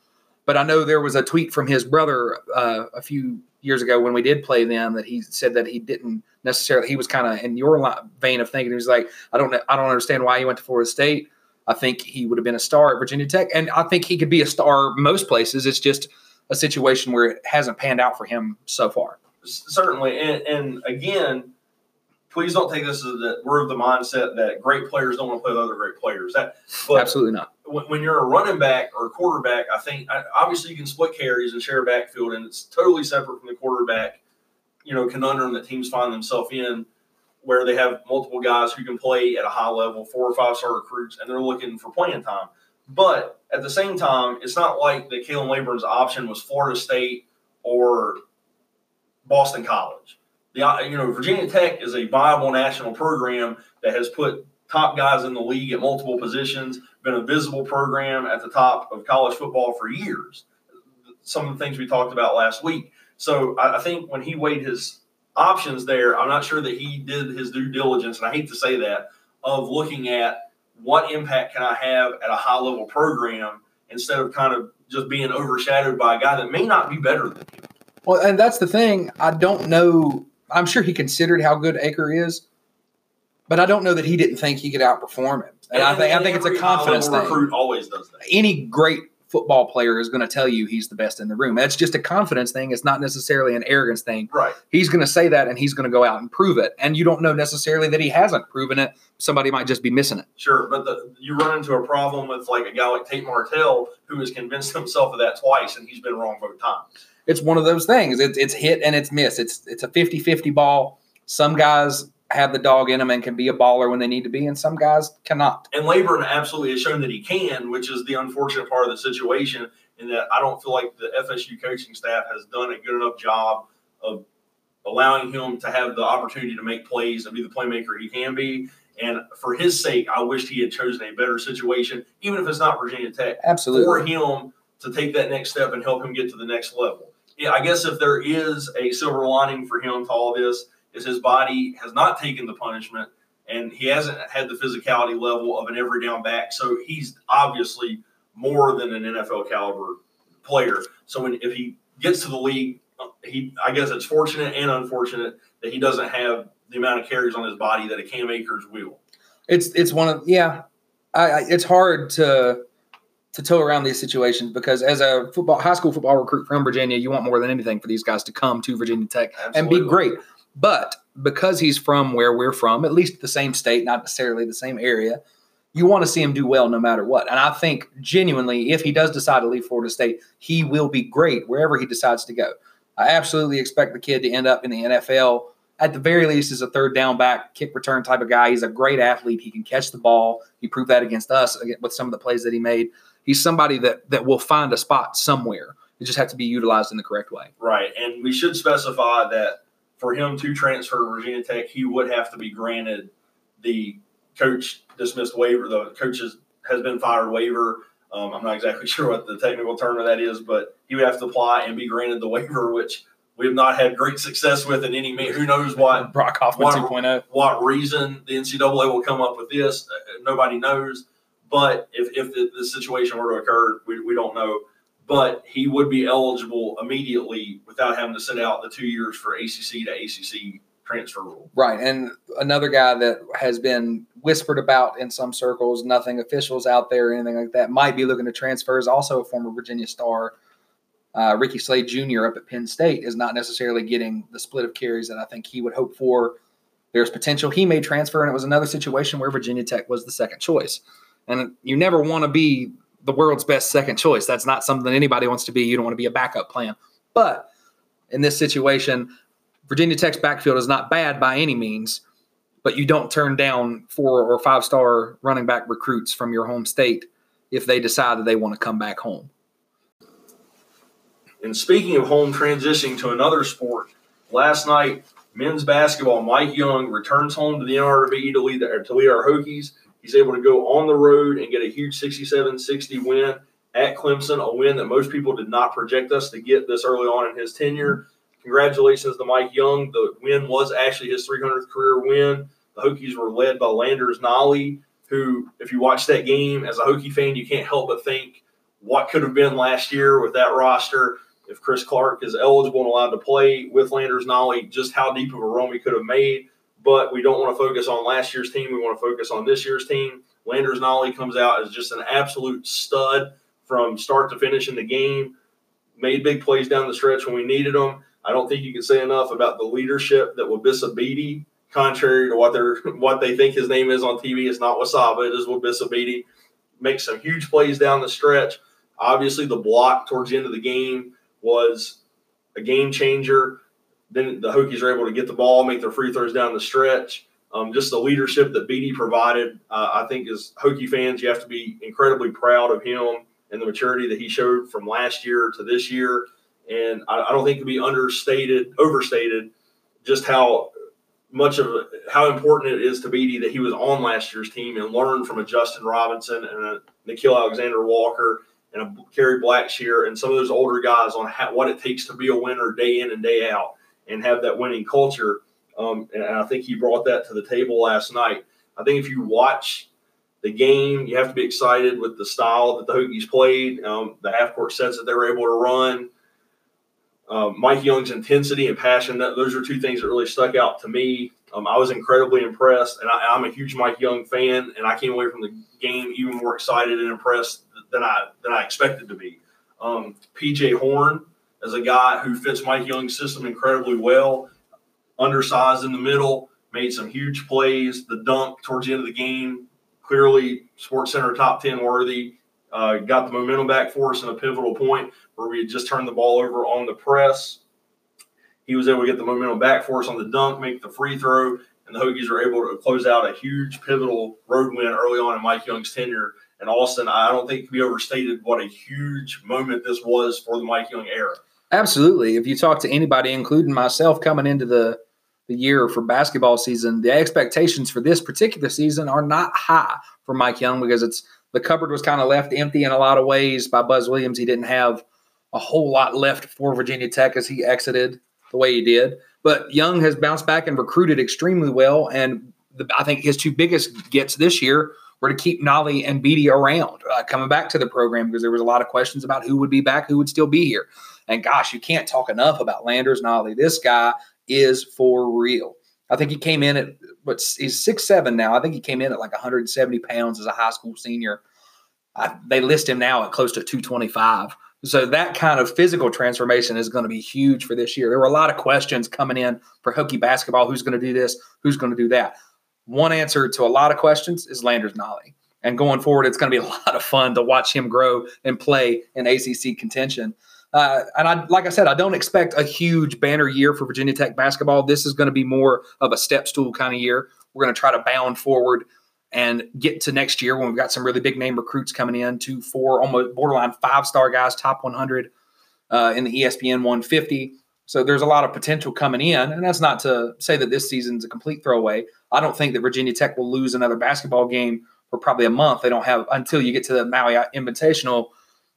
But I know there was a tweet from his brother uh, a few years ago when we did play them that he said that he didn't necessarily. He was kind of in your li- vein of thinking. He was like, I don't, I don't understand why he went to Florida State. I think he would have been a star at Virginia Tech, and I think he could be a star most places. It's just a situation where it hasn't panned out for him so far. Certainly and, and again please don't take this as that we're of the mindset that great players don't want to play with other great players that Absolutely not. when, when you're a running back or a quarterback i think I- obviously you can split carries and share backfield and it's totally separate from the quarterback you know conundrum that teams find themselves in where they have multiple guys who can play at a high level four or five star recruits and they're looking for playing time but at the same time it's not like that Khalan Laborn's option was Florida State or Boston College. The you know Virginia Tech is a viable national program that has put top guys in the league at multiple positions, been a visible program at the top of college football for years. Some of the things we talked about last week. So I, I think when he weighed his options there, I'm not sure that he did his due diligence, and I hate to say that, of looking at what impact can I have at a high level program instead of kind of just being overshadowed by a guy that may not be better than him. Well, and that's the thing. I don't know. I'm sure he considered how good Aker is, but I don't know that he didn't think he could outperform him. And, I think I think it's a confidence thing. Recruit always does that. Any great football player is going to tell you he's the best in the room. That's just a confidence thing. It's not necessarily an arrogance thing. Right. He's going to say that, and he's going to go out and prove it. And you don't know necessarily that he hasn't proven it. Somebody might just be missing it. Sure, but the, you run into a problem with like a guy like Tate Martell who has convinced himself of that twice, and he's been wrong both times. it's one of those things. It's it's hit and it's miss. It's it's a 50-50 ball. Some guys have the dog in them and can be a baller when they need to be, and some guys cannot. And Laborn absolutely has shown that he can, which is the unfortunate part of the situation. In that I don't feel like the FSU coaching staff has done a good enough job of allowing him to have the opportunity to make plays and be the playmaker he can be. And for his sake, I wished he had chosen a better situation, even if it's not Virginia Tech. Absolutely. for him to take that next step and help him get to the next level. Yeah, I guess if there is a silver lining for him to all this, is his body has not taken the punishment and he hasn't had the physicality level of an every down back. So he's obviously more than an NFL caliber player. So when if he gets to the league, he I guess it's fortunate and unfortunate that he doesn't have the amount of carries on his body that a Cam Akers will. It's it's one of yeah. I, I, it's hard to to toe around these situations because as a football high school football recruit from Virginia, you want more than anything for these guys to come to Virginia Tech Absolutely. and be great. But because he's from where we're from, at least the same state, not necessarily the same area, you want to see him do well no matter what. And I think genuinely, if he does decide to leave Florida State, he will be great wherever he decides to go. I absolutely expect the kid to end up in the NFL at the very least as a third down back, kick return type of guy. He's a great athlete. He can catch the ball. He proved that against us uh, with some of the plays that he made. He's somebody that that will find a spot somewhere. It just has to be utilized in the correct way. Right, and we should specify that for him to transfer to Virginia Tech, he would have to be granted the coach dismissed waiver. The coach has, has been fired waiver. Um, I'm not exactly *laughs* sure what the technical term of that is, but he would have to apply and be granted the waiver, which we have not had great success with in any mean. Who knows what *laughs* Brock Hoffman What- 2.0. what reason the NCAA will come up with this? Uh, nobody knows. But if, if the, the situation were to occur, we, we don't know. But he would be eligible immediately without having to sit out the two years for ACC to ACC transfer rule. Right. And another guy that has been whispered about in some circles, nothing officials out there anything like that, might be looking to transfer is also a former Virginia star. Uh, Ricky Slade Jr. up at Penn State is not necessarily getting the split of carries that I think he would hope for. There's potential he may transfer, and it was another situation where Virginia Tech was the second choice. And you never want to be the world's best second choice. That's not something anybody wants to be. You don't want to be a backup plan. But in this situation, Virginia Tech's backfield is not bad by any means, but you don't turn down four or five star running back recruits from your home state if they decide that they want to come back home. And speaking of home transitioning to another sport, last night men's basketball, Mike Young returns home to the NRV to lead, the, to lead our Hokies. He's able to go on the road and get a huge 67-60 win at Clemson, a win that most people did not project us to get this early on in his tenure. Congratulations to Mike Young. The win was actually his 300th career win. The Hokies were led by Landers Nolley, who, if you watch that game as a Hokie fan, you can't help but think what could have been last year with that roster if Chris Clark is eligible and allowed to play with Landers Nolley, just how deep of a run we could have made. But we don't want to focus on last year's team. We want to focus on this year's team. Landers Nolley comes out as just an absolute stud from start to finish in the game. Made big plays down the stretch when we needed them. I don't think you can say enough about the leadership that Wabissa Bede, contrary to what they're *laughs* what they think his name is on TV, it's not Wasaba, it is Wabissa Bede. Makes some huge plays down the stretch. Obviously, the block towards the end of the game was a game changer. Then the Hokies are able to get the ball, make their free throws down the stretch. Um, just the leadership that Bede provided, uh, I think, as Hokie fans, you have to be incredibly proud of him and the maturity that he showed from last year to this year. And I, I don't think it can be understated, overstated, just how much of how important it is to Bede that he was on last year's team and learned from a Justin Robinson and a Nickeil Alexander Walker and a Kerry Blackshear and some of those older guys on how, what it takes to be a winner day in and day out and have that winning culture. Um, and I think he brought that to the table last night. I think if you watch the game, you have to be excited with the style that the Hokies played, um, the half court sets that they were able to run. Um, Mike Young's intensity and passion, that, those are two things that really stuck out to me. Um, I was incredibly impressed, and I, I'm a huge Mike Young fan, and I came away from the game even more excited and impressed than I than I expected to be. Um, PJ Horne is a guy who fits Mike Young's system incredibly well. Undersized in the middle, made some huge plays. The dunk towards the end of the game, clearly Sports Center top ten worthy. Uh, got the momentum back for us in a pivotal point where we had just turned the ball over on the press. He was able to get the momentum back for us on the dunk, make the free throw, and the Hokies were able to close out a huge pivotal road win early on in Mike Young's tenure. And Austin, I don't think can be overstated what a huge moment this was for the Mike Young era. Absolutely. If you talk to anybody, including myself, coming into the the year for basketball season, the expectations for this particular season are not high for Mike Young because it's the cupboard was kind of left empty in a lot of ways by Buzz Williams. He didn't have a whole lot left for Virginia Tech as he exited the way he did. But Young has bounced back and recruited extremely well. And the, I think his two biggest gets this year were to keep Nolley and Bede around uh, coming back to the program because there was a lot of questions about who would be back, who would still be here. And gosh, you can't talk enough about Landers Nolley. This guy is for real. I think he came in at but he's six seven now. I think he came in at like 170 pounds as a high school senior. I, they list him now at close to 225. So that kind of physical transformation is going to be huge for this year. There were a lot of questions coming in for Hokie basketball. Who's going to do this? Who's going to do that? One answer to a lot of questions is Landers Nolley. And going forward, it's going to be a *laughs* lot of fun to watch him grow and play in ACC contention. Uh, and I, like I said, I don't expect a huge banner year for Virginia Tech basketball. This is going to be more of a step stool kind of year. We're going to try to bound forward and get to next year when we've got some really big name recruits coming in, two, four, almost borderline five star guys, top 100 uh, in the ESPN 150. So there's a lot of potential coming in, and that's not to say that this season's a complete throwaway. I don't think that Virginia Tech will lose another basketball game for probably a month. They don't have until you get to the Maui Invitational.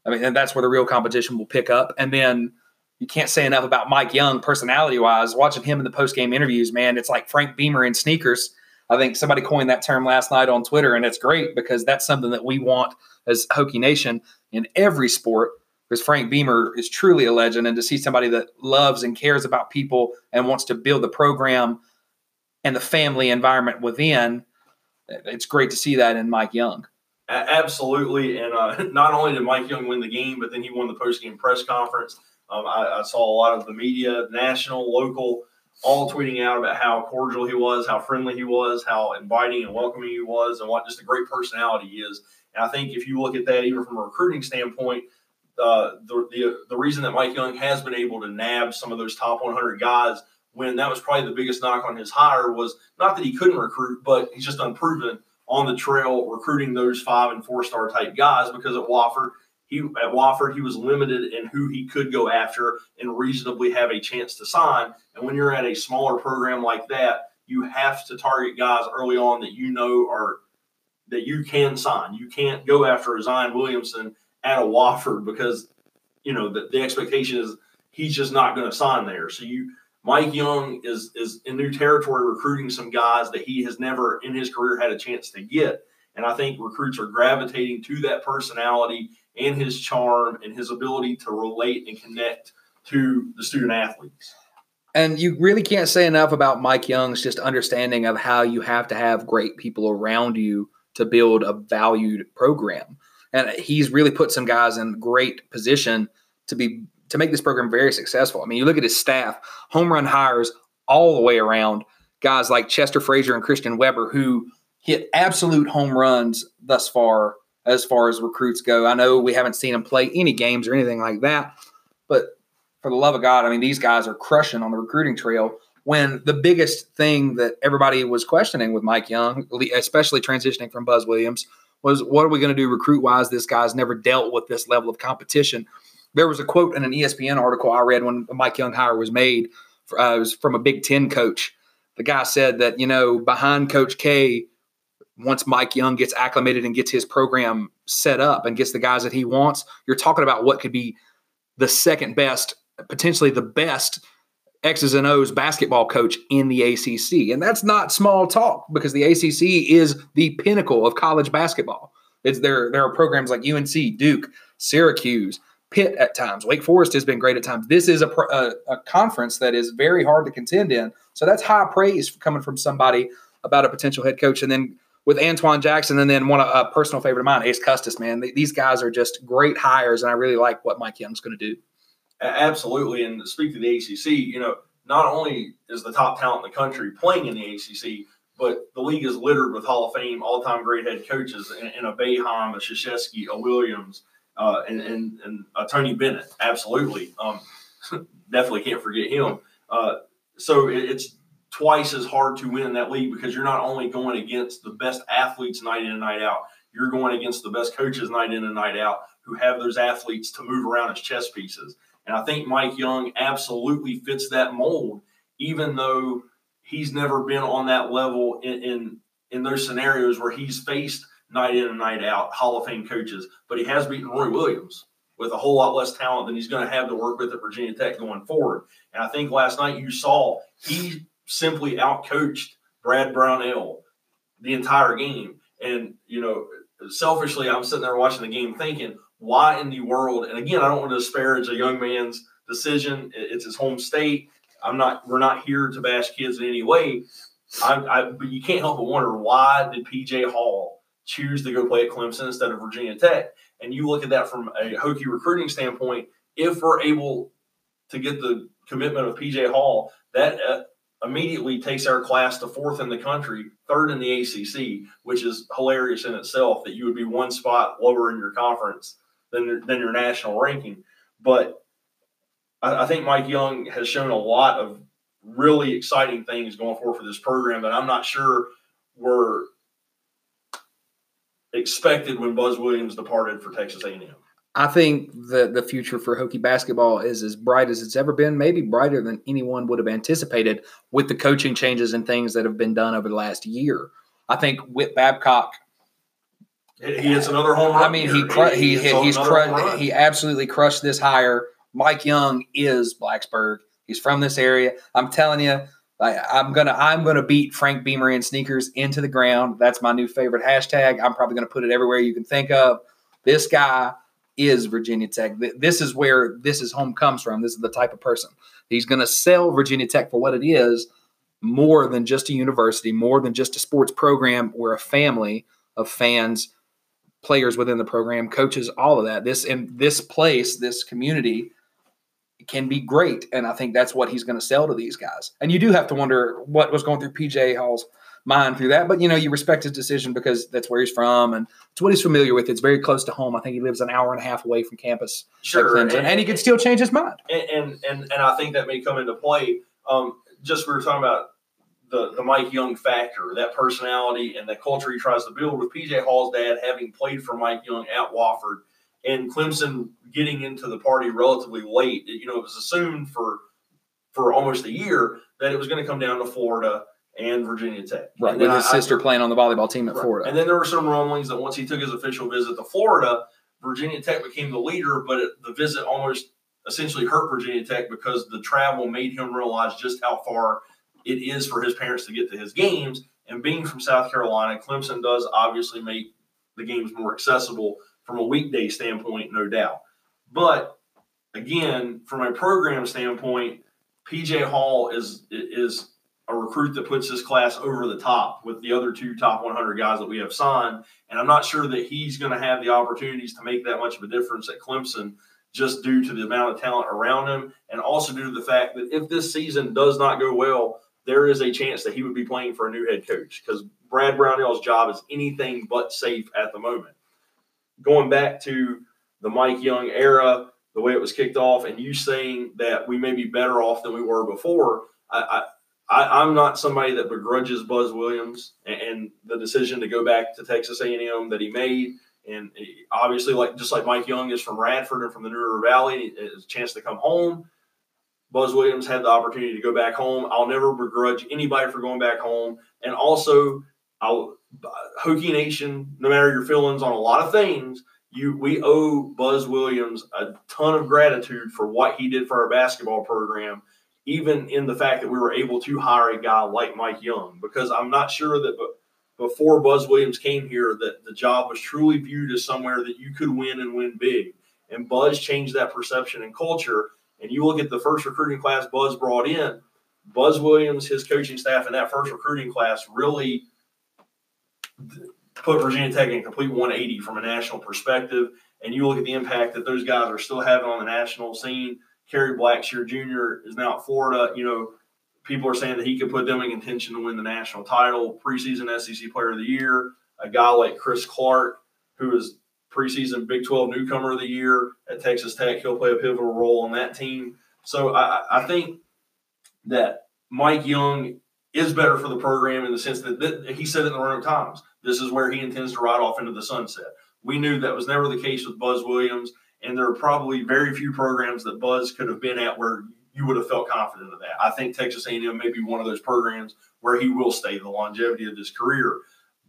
I mean, and that's where the real competition will pick up. And then you can't say enough about Mike Young, personality wise. Watching him in the post game interviews, man, it's like Frank Beamer in sneakers. I think somebody coined that term last night on Twitter, and it's great because that's something that we want as Hokie Nation in every sport. Because Frank Beamer is truly a legend, and to see somebody that loves and cares about people and wants to build the program and the family environment within, it's great to see that in Mike Young. Absolutely, and uh, *laughs* not only did Mike Young win the game, but then he won the post game press conference. Um, I, I, saw a lot of the media, national, local, all tweeting out about how cordial he was, how friendly he was, how inviting and welcoming he was, and what just a great personality he is. And I think if you look at that, even from a recruiting standpoint, uh, the, the the reason that Mike Young has been able to nab some of those top 100 guys when that was probably the biggest knock on his hire was not that he couldn't recruit, but he's just unproven on the trail recruiting those five and four star type guys because at Wofford he at Wofford he was limited in who he could go after and reasonably have a chance to sign. And when you're at a smaller program like that, you have to target guys early on that you know are that you can sign. You can't go after a Zion Williamson at a Wofford because you know the, the expectation is he's just not going to sign there. So you Mike Young is is in new territory recruiting some guys that he has never in his career had a chance to get. And I think recruits are gravitating to that personality and his charm and his ability to relate and connect to the student athletes. And you really can't say enough about Mike Young's just understanding of how you have to have great people around you to build a valued program. And he's really put some guys in great position to be to make this program very successful. I mean, you look at his staff, home run hires all the way around, guys like Chester Frazier and Christian Webster who hit absolute home runs thus far as far as recruits go. I know we haven't seen them play any games or anything like that, but for the love of God, I mean, these guys are crushing on the recruiting trail. When the biggest thing that everybody was questioning with Mike Young, especially transitioning from Buzz Williams, was what are we going to do recruit wise? This guy's never dealt with this level of competition. There was a quote in an ESPN article I read when Mike Young hire was made. Uh, was from a Big Ten coach. The guy said that you know behind Coach K, once Mike Young gets acclimated and gets his program set up and gets the guys that he wants, you're talking about what could be the second best, potentially the best X's and O's basketball coach in the ACC. And that's not small talk because the ACC is the pinnacle of college basketball. It's there. There are programs like UNC, Duke, Syracuse, Pitt at times. Wake Forest has been great at times. This is a, a, a conference that is very hard to contend in. So that's high praise coming from somebody about a potential head coach. And then with Antoine Jackson, and then one a personal favorite of mine, Ace Custis. Man, these guys are just great hires, and I really like what Mike Young's going to do. Absolutely. And to speak to the ACC, you know, not only is the top talent in the country playing in the ACC, but the league is littered with Hall of Fame, all-time great head coaches in, in a Boeheim, a Krzyzewski, a Williams, uh, and, and, and Tony Bennett. Absolutely. Um, *laughs* definitely can't forget him. Uh, so it, it's twice as hard to win in that league because you're not only going against the best athletes night in and night out, you're going against the best coaches night in and night out who have those athletes to move around as chess pieces. And I think Mike Young absolutely fits that mold, even though he's never been on that level in, in, in those scenarios where he's faced night in and night out Hall of Fame coaches. But he has beaten Roy Williams with a whole lot less talent than he's going to have to work with at Virginia Tech going forward. And I think last night you saw he simply outcoached Brad Brownell the entire game. And, you know, selfishly, I'm sitting there watching the game thinking, why in the world? And again, I don't want to disparage a young man's decision. It's his home state. I'm not, we're not here to bash kids in any way. I, I, but you can't help but wonder why did PJ Hall choose to go play at Clemson instead of Virginia Tech. And you look at that from a Hokie recruiting standpoint, if we're able to get the commitment of PJ Hall, that uh, immediately takes our class to fourth in the country, third in the ACC, which is hilarious in itself that you would be one spot lower in your conference than, than your national ranking. But I, I think Mike Young has shown a lot of really exciting things going forward for this program that I'm not sure were expected when Buzz Williams departed for Texas A&M. I think the the future for Hokie basketball is as bright as it's ever been, maybe brighter than anyone would have anticipated with the coaching changes and things that have been done over the last year. I think Whit Babcock. He hits another home run. I mean, he cru- he, he he's cru- he absolutely crushed this hire. Mike Young is Blacksburg. He's from this area. I'm telling you, I, am gonna I'm gonna beat Frank Beamer and sneakers into the ground. That's my new favorite hashtag. I'm probably gonna put it everywhere you can think of. This guy is Virginia Tech. This is where this is home comes from. This is the type of person. He's to sell Virginia Tech for what it is more than just a university, more than just a sports program. We're a family of fans, players within the program, coaches, all of that. This and this place, this community can be great. And I think that's what he's going to sell to these guys. And you do have to wonder what was going through PJ Hall's mind through that. But you know, you respect his decision because that's where he's from and it's what he's familiar with. It's very close to home. I think he lives an hour and a half away from campus. Sure, and, and, he could still change his mind. And and and, and I think that may come into play. Um, just we were talking about the the Mike Young factor, that personality and the culture he tries to build with PJ Hall's dad having played for Mike Young at Wofford and Clemson getting into the party relatively late. You know, it was assumed for for almost a year that it was going to come down to Florida and Virginia Tech. Right, and with his I, sister I, playing on the volleyball team at right. Florida. And then there were some rumblings that once he took his official visit to Florida, Virginia Tech became the leader, but it, the visit almost essentially hurt Virginia Tech because the travel made him realize just how far it is for his parents to get to his games. And being from South Carolina, Clemson does obviously make the games more accessible from a weekday standpoint, no doubt. But again, from a program standpoint, PJ Hall is is a recruit that puts this class over the top with the other two top 100 guys that we have signed. And I'm not sure that he's going to have the opportunities to make that much of a difference at Clemson just due to the amount of talent around him and also due to the fact that if this season does not go well, there is a chance that he would be playing for a new head coach because Brad Brownell's job is anything but safe at the moment. Going back to the Mike Young era, the way it was kicked off, and you saying that we may be better off than we were before, I, I, am not somebody that begrudges Buzz Williams and, and, the decision to go back to Texas A&M that he made. And obviously, like just like Mike Young is from Radford and from the New River Valley, it's a chance to come home. Buzz Williams had the opportunity to go back home. I'll never begrudge anybody for going back home. And also, I'll Hokie Nation, no matter your feelings on a lot of things, you we owe Buzz Williams a ton of gratitude for what he did for our basketball program even in the fact that we were able to hire a guy like Mike Young, because I'm not sure that before Buzz Williams came here that the job was truly viewed as somewhere that you could win and win big. And Buzz changed that perception and culture. And you look at the first recruiting class Buzz brought in, Buzz Williams, his coaching staff, and that first recruiting class really put Virginia Tech in complete 180 from a national perspective. And you look at the impact that those guys are still having on the national scene Kerry Blackshear Jr. is now at Florida. You know, people are saying that he could put them in contention to win the national title, preseason SEC Player of the Year. A guy like Chris Clark, who is preseason Big 12 newcomer of the year at Texas Tech, he'll play a pivotal role on that team. So I, I think that Mike Young is better for the program in the sense that, that he said it in the Roanoke Times, this is where he intends to ride off into the sunset. We knew that was never the case with Buzz Williams and there are probably very few programs that Buzz could have been at where you would have felt confident of that. I think Texas A&M may be one of those programs where he will stay the longevity of his career.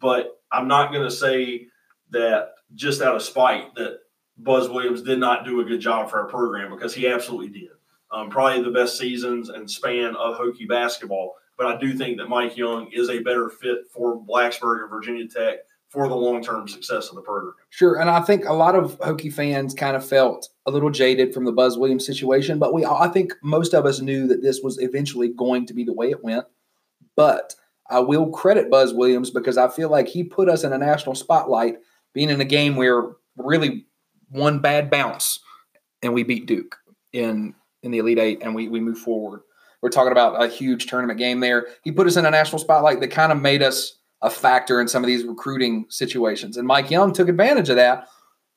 But I'm not going to say that just out of spite that Buzz Williams did not do a good job for our program because he absolutely did. Um, probably the best seasons and span of Hokie basketball. But I do think that Mike Young is a better fit for Blacksburg and Virginia Tech for the long term success of the program. Sure, and I think a lot of Hokie fans kind of felt a little jaded from the Buzz Williams situation, but we I think most of us knew that this was eventually going to be the way it went. But I will credit Buzz Williams because I feel like he put us in a national spotlight being in a game where really one bad bounce and we beat Duke in in the Elite Eight and we we move forward. We're talking about a huge tournament game there. He put us in a national spotlight that kind of made us a factor in some of these recruiting situations. And Mike Young took advantage of that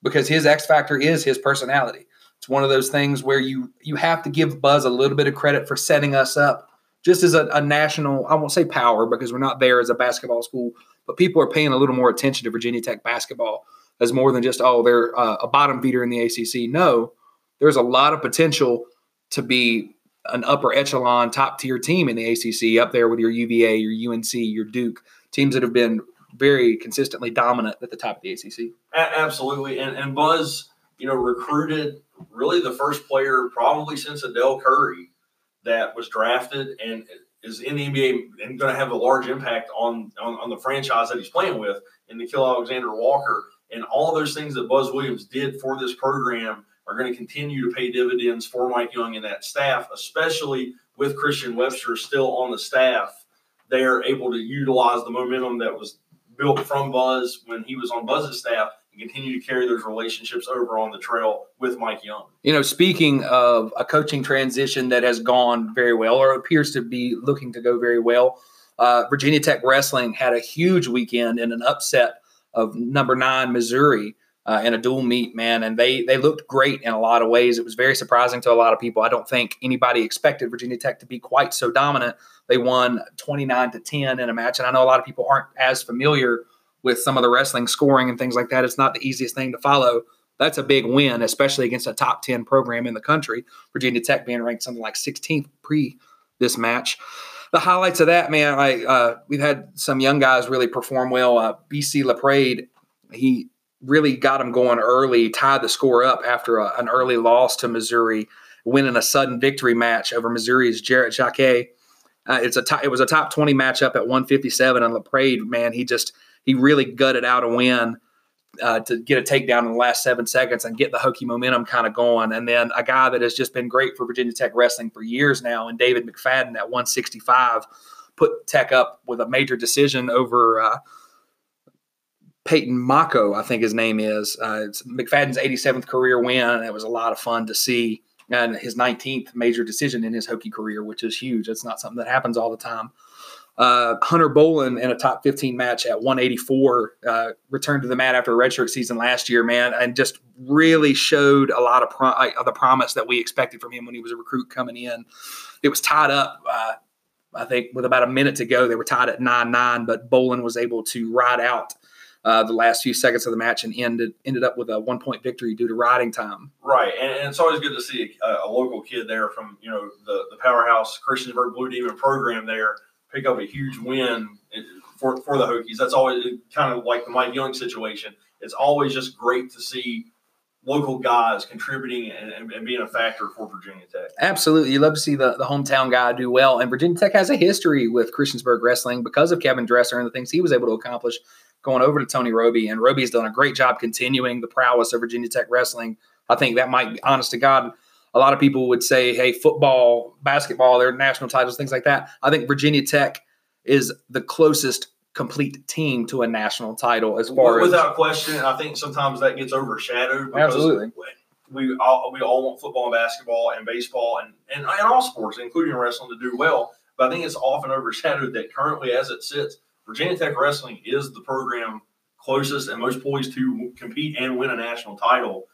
because his X factor is his personality. It's one of those things where you you have to give Buzz a little bit of credit for setting us up just as a, a national, I won't say power because we're not there as a basketball school, but people are paying a little more attention to Virginia Tech basketball as more than just, oh, they're uh, a bottom feeder in the ACC. No, there's a lot of potential to be an upper echelon, top tier team in the ACC up there with your UVA, your UNC, your Duke, teams that have been very consistently dominant at the top of the ACC. Absolutely. And, and Buzz, you know, recruited really the first player probably since a Dell Curry that was drafted and is in the NBA and going to have a large impact on, on, on the franchise that he's playing with in Nickeil Alexander Walker. And all those things that Buzz Williams did for this program are going to continue to pay dividends for Mike Young and that staff, especially with Christian Webster still on the staff. They are able to utilize the momentum that was built from Buzz when he was on Buzz's staff and continue to carry those relationships over on the trail with Mike Young. You know, speaking of a coaching transition that has gone very well or appears to be looking to go very well, uh, Virginia Tech Wrestling had a huge weekend in an upset of number nine Missouri. Uh, in a dual meet, man, and they they looked great in a lot of ways. It was very surprising to a lot of people. I don't think anybody expected Virginia Tech to be quite so dominant. They won twenty nine to ten in a match, and I know a lot of people aren't as familiar with some of the wrestling scoring and things like that. It's not the easiest thing to follow. That's a big win, especially against a top 10 program in the country. Virginia Tech being ranked something like 16th pre this match. The highlights of that, man, I uh, we've had some young guys really perform well. Uh, BC Laprade, he really got him going early, tied the score up after a, an early loss to Missouri, winning a sudden victory match over Missouri's Jarrett Jacques. Uh, it's a it was a top 20 matchup at 157, and Laprade, man, he just – he really gutted out a win uh, to get a takedown in the last seven seconds and get the hokey momentum kind of going. And then a guy that has just been great for Virginia Tech wrestling for years now, and David McFadden at 165 put Tech up with a major decision over uh, Peyton Mako, I think his name is. Uh, it's McFadden's 87th career win. It was a lot of fun to see. And his 19th major decision in his Hokie career, which is huge. It's not something that happens all the time. Uh, Hunter Bolin in a top 15 match at 184 uh, returned to the mat after a redshirt season last year, man, and just really showed a lot of pro- uh, the promise that we expected from him when he was a recruit coming in. It was tied up, uh, I think, with about a minute to go. They were tied at 9 9, but Bolin was able to ride out. Uh, the last few seconds of the match and ended ended up with a one point victory due to riding time. Right, and, and it's always good to see a, a, local kid there from you know the the powerhouse Christiansburg Blue Demon program there pick up a huge win for, for the Hokies. That's always kind of like the Mike Young situation. It's always just great to see local guys contributing and, and, and, being a factor for Virginia Tech. Absolutely. You love to see the, the hometown guy do well. And Virginia Tech has a history with Christiansburg wrestling because of Kevin Dresser and the things he was able to accomplish going over to Tony Robie. And Robie's done a great job continuing the prowess of Virginia Tech wrestling. I think that might be, honest to God, a lot of people would say, hey, football, basketball, their national titles, things like that. I think Virginia Tech is the closest complete team to a national title as far without as without question. I think sometimes that gets overshadowed because absolutely. we all we all want football and basketball and baseball and, and, and all sports, including wrestling, to do well. But I think it's often overshadowed that currently, as it sits, Virginia Tech wrestling is the program closest and most poised to compete and win a national title.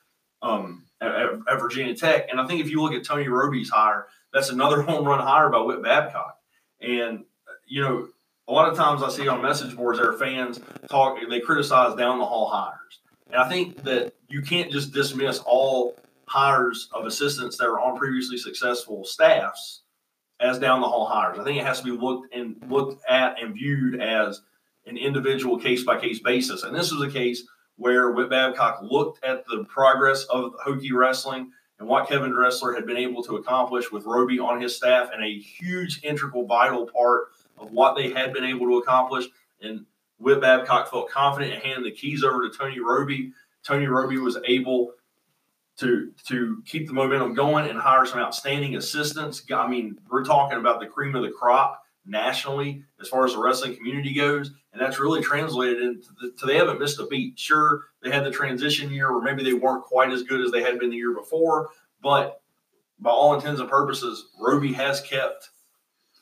Um, at, at, Virginia Tech. And I think if you look at Tony Robie's hire, that's another *laughs* home run hire by Whit Babcock. And, you know, a lot of times I see on message boards there are fans talk, they criticize down the hall hires. And I think that you can't just dismiss all hires of assistants that are on previously successful staffs as down the hall hires. I think it has to be looked and looked at and viewed as an individual case by case basis. And this was a case where Whit Babcock looked at the progress of Hokie wrestling and what Kevin Dresser had been able to accomplish with Robie on his staff and a huge, integral, vital part of what they had been able to accomplish. And Whit Babcock felt confident in handing the keys over to Tony Robie. Tony Robie was able to to keep the momentum going and hire some outstanding assistants. I mean, we're talking about the cream of the crop nationally as far as the wrestling community goes, and that's really translated into the, to they haven't missed a beat. Sure, they had the transition year where maybe they weren't quite as good as they had been the year before, but by all intents and purposes, Robie has kept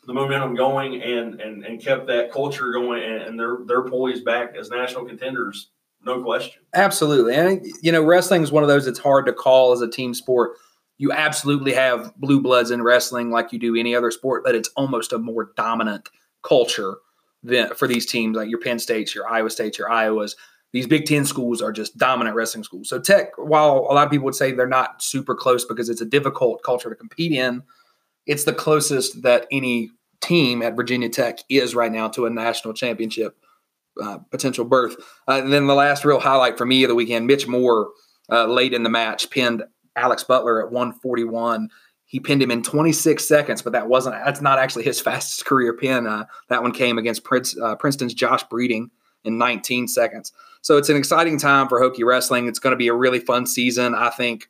the momentum going and and, and kept that culture going, and, and they're they're poised back as national contenders, no question. Absolutely, and you know, wrestling is one of those that's hard to call as a team sport. You absolutely have blue bloods in wrestling like you do any other sport, but it's almost a more dominant culture than for these teams like your Penn States, your Iowa States, your Iowas. These Big Ten schools are just dominant wrestling schools. So Tech, while a lot of people would say they're not super close because it's a difficult culture to compete in, it's the closest that any team at Virginia Tech is right now to a national championship uh, potential berth. Uh, and then the last real highlight for me of the weekend, Mitch Moore uh, late in the match pinned Alex Butler at 141. He pinned him in 26 seconds, but that wasn't that's not actually his *laughs* fastest career pin. Uh, that one came against Prince, Princeton's Josh Breeding in 19 seconds. So it's an exciting time for Hokie wrestling. It's going to be a really fun season. I think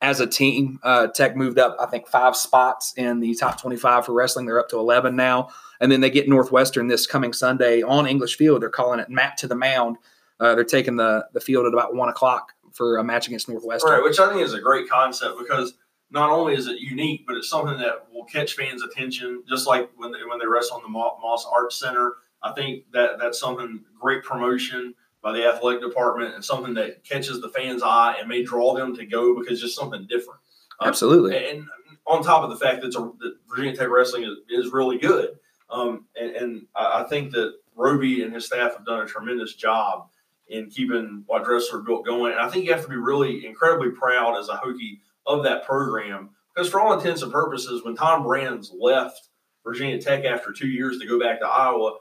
as a team, uh, Tech moved up, I think, five spots in the top 25 for wrestling. They're up to 11 now. And then they get Northwestern this coming Sunday on English Field. They're calling it Mat to the Mound. Uh, they're taking the, the field at about 1 o'clock for a match against Northwestern. Right, which I think is a great concept because not only is it unique, but it's something that will catch fans' attention, just like when they, when they wrestle on the Moss Arts Center. I think that that's something great promotion by the athletic department and something that catches the fans' eye and may draw them to go because it's just something different. Um, Absolutely. And on top of the fact that, a, that Virginia Tech wrestling is, is really good, um, and, and, I think that Robie and his staff have done a tremendous job in keeping what Dresser built going. And I think you have to be really incredibly proud as a Hokie of that program because, for all intents and purposes, when Tom Brands left Virginia Tech after two years to go back to Iowa,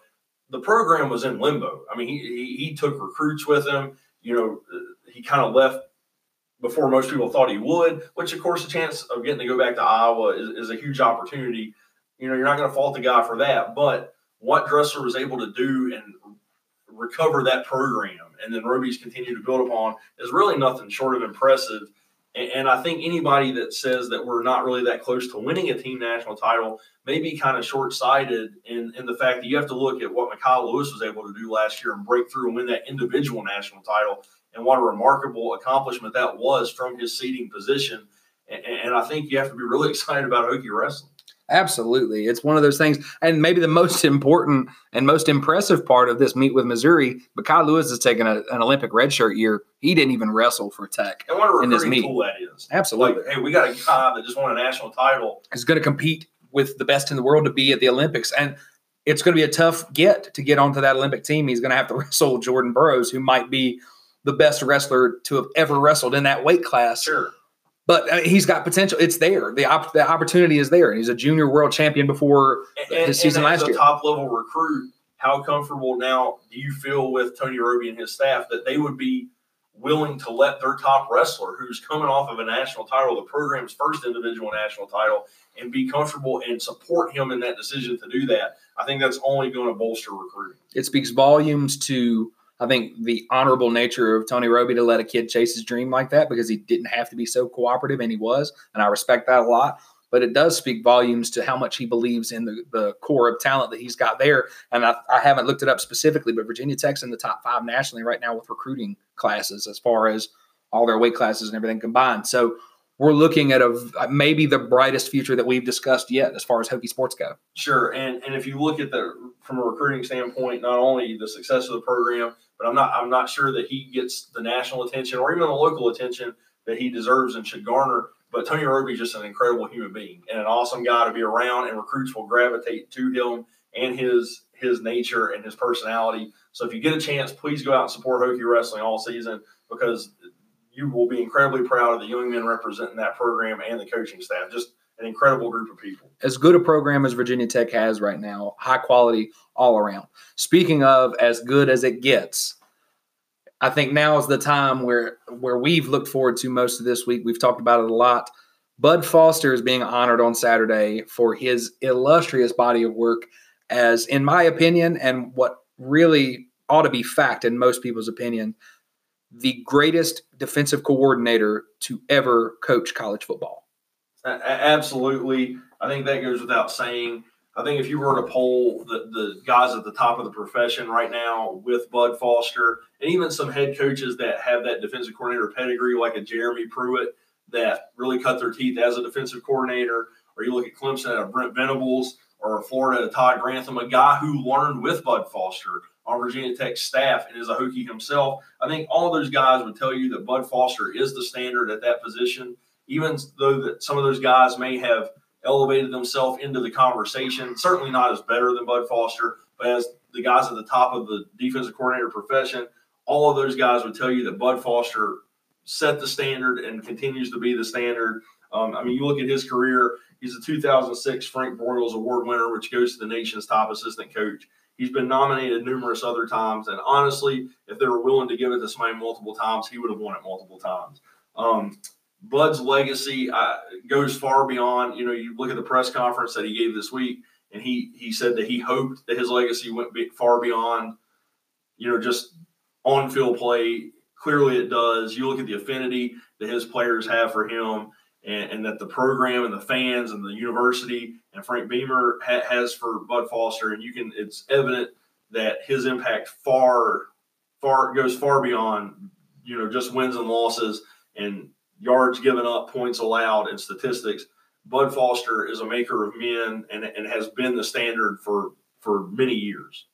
the program was in limbo. I mean, he, he, he took recruits with him. You know, he kind of left before most people thought he would, which, of course, the chance of getting to go back to Iowa is, is a huge opportunity. You know, you're not going to fault the guy for that. But what Dresser was able to do and recover that program and then Robie's continued to build upon is really nothing short of impressive. And I think anybody that says that we're not really that close to winning a team national title may be kind of short sighted in, in the fact that you have to look at what Mekhi Lewis was able to do last year and break through and win that individual national title and what a remarkable accomplishment that was from his seating position. And, and I think you have to be really *laughs* excited about Hokie wrestling. Absolutely. It's one of those things. And maybe the most *laughs* important and most impressive part of this meet with Missouri, but Kyle Lewis is taking a, an Olympic redshirt year. He didn't even wrestle for Tech. And what a in this meet. tool that is. Absolutely. Like, hey, we got a guy that just won a national title. He's going to compete with the best in the world to be at the Olympics. And it's going to be a tough get to get onto that Olympic team. He's going to have to *laughs* wrestle Jordan Burroughs, who might be the best wrestler to have ever wrestled in that weight class. Sure but uh, he's got potential. It's there. The op- the opportunity is there. And He's a junior world champion before and, his season and last year. Top level recruit. How comfortable now do you feel with Tony Robie and his staff that they would be willing to let their top wrestler, who's coming off of a national title, the program's first individual national title, and be comfortable and support him in that decision to do that? I think that's only going to bolster recruiting. It speaks volumes to I think the honorable nature of Tony Robie to let a kid chase his dream like that because he didn't have to be so cooperative and he was, and I respect that a lot. But it does speak volumes to how much he believes in the, the core of talent that he's got there. And I, I haven't looked it up specifically, but Virginia Tech's in the top five nationally right now with recruiting classes as far as all their weight classes and everything combined. So we're looking at a maybe the brightest future that we've discussed yet as far as Hokie sports go. Sure, and and if you look at the from a recruiting standpoint, not only the success of the program, but I'm not I'm not sure that he gets the national attention or even the local attention that he deserves and should garner. But Tony Robie is just an incredible human being and an awesome guy to be around, and recruits will gravitate to him and his his nature and his personality. So if you get a chance, please go out and support Hokie Wrestling all season because you will be incredibly proud of the young men representing that program and the coaching staff. Just an incredible group of people. As good a program as Virginia Tech has right now, high quality all around. Speaking of as good as it gets, I think now is the time where where we've looked forward to most of this week. We've talked about it a lot. Bud Foster is being honored on Saturday for his illustrious body of work as in my opinion and what really ought to be fact in most people's opinion, the greatest defensive coordinator to ever coach college football. Absolutely. I think that goes without saying. I think if you were to poll the, the guys at the top of the profession right now with Bud Foster and even some head coaches that have that defensive coordinator pedigree, like a Jeremy Pruitt, that really cut their teeth as a defensive coordinator, or you look at Clemson at Brent Venables or Florida at Todd Grantham, a guy who learned with Bud Foster on Virginia Tech staff and is a Hokie himself. I think all those guys would tell you that Bud Foster is the standard at that position, even though that some of those guys may have elevated themselves into the conversation. Certainly not as better than Bud Foster, but as the guys at the top of the defensive coordinator profession, all of those guys would tell you that Bud Foster set the standard and continues to be the standard. Um, I mean, you look at his career, he's a 2006 Frank Broyles Award winner, which goes to the nation's top assistant coach. He's been nominated numerous other times, and honestly, if they were willing to give it to somebody multiple times, he would have won it multiple times. Um, Bud's legacy uh, goes far beyond. You know, you look at the press conference that he gave this week, and he he said that he hoped that his legacy went far beyond, you know, just on field play. Clearly, it does. You look at the affinity that his players have for him, and, and that the program and the fans and the university and Frank Beamer ha- has for Bud Foster, and you can. It's evident that his impact far, far goes far beyond, you know, just wins and losses and yards given up, points allowed, and statistics. Bud Foster is a maker of men and, and has been the standard for for many years.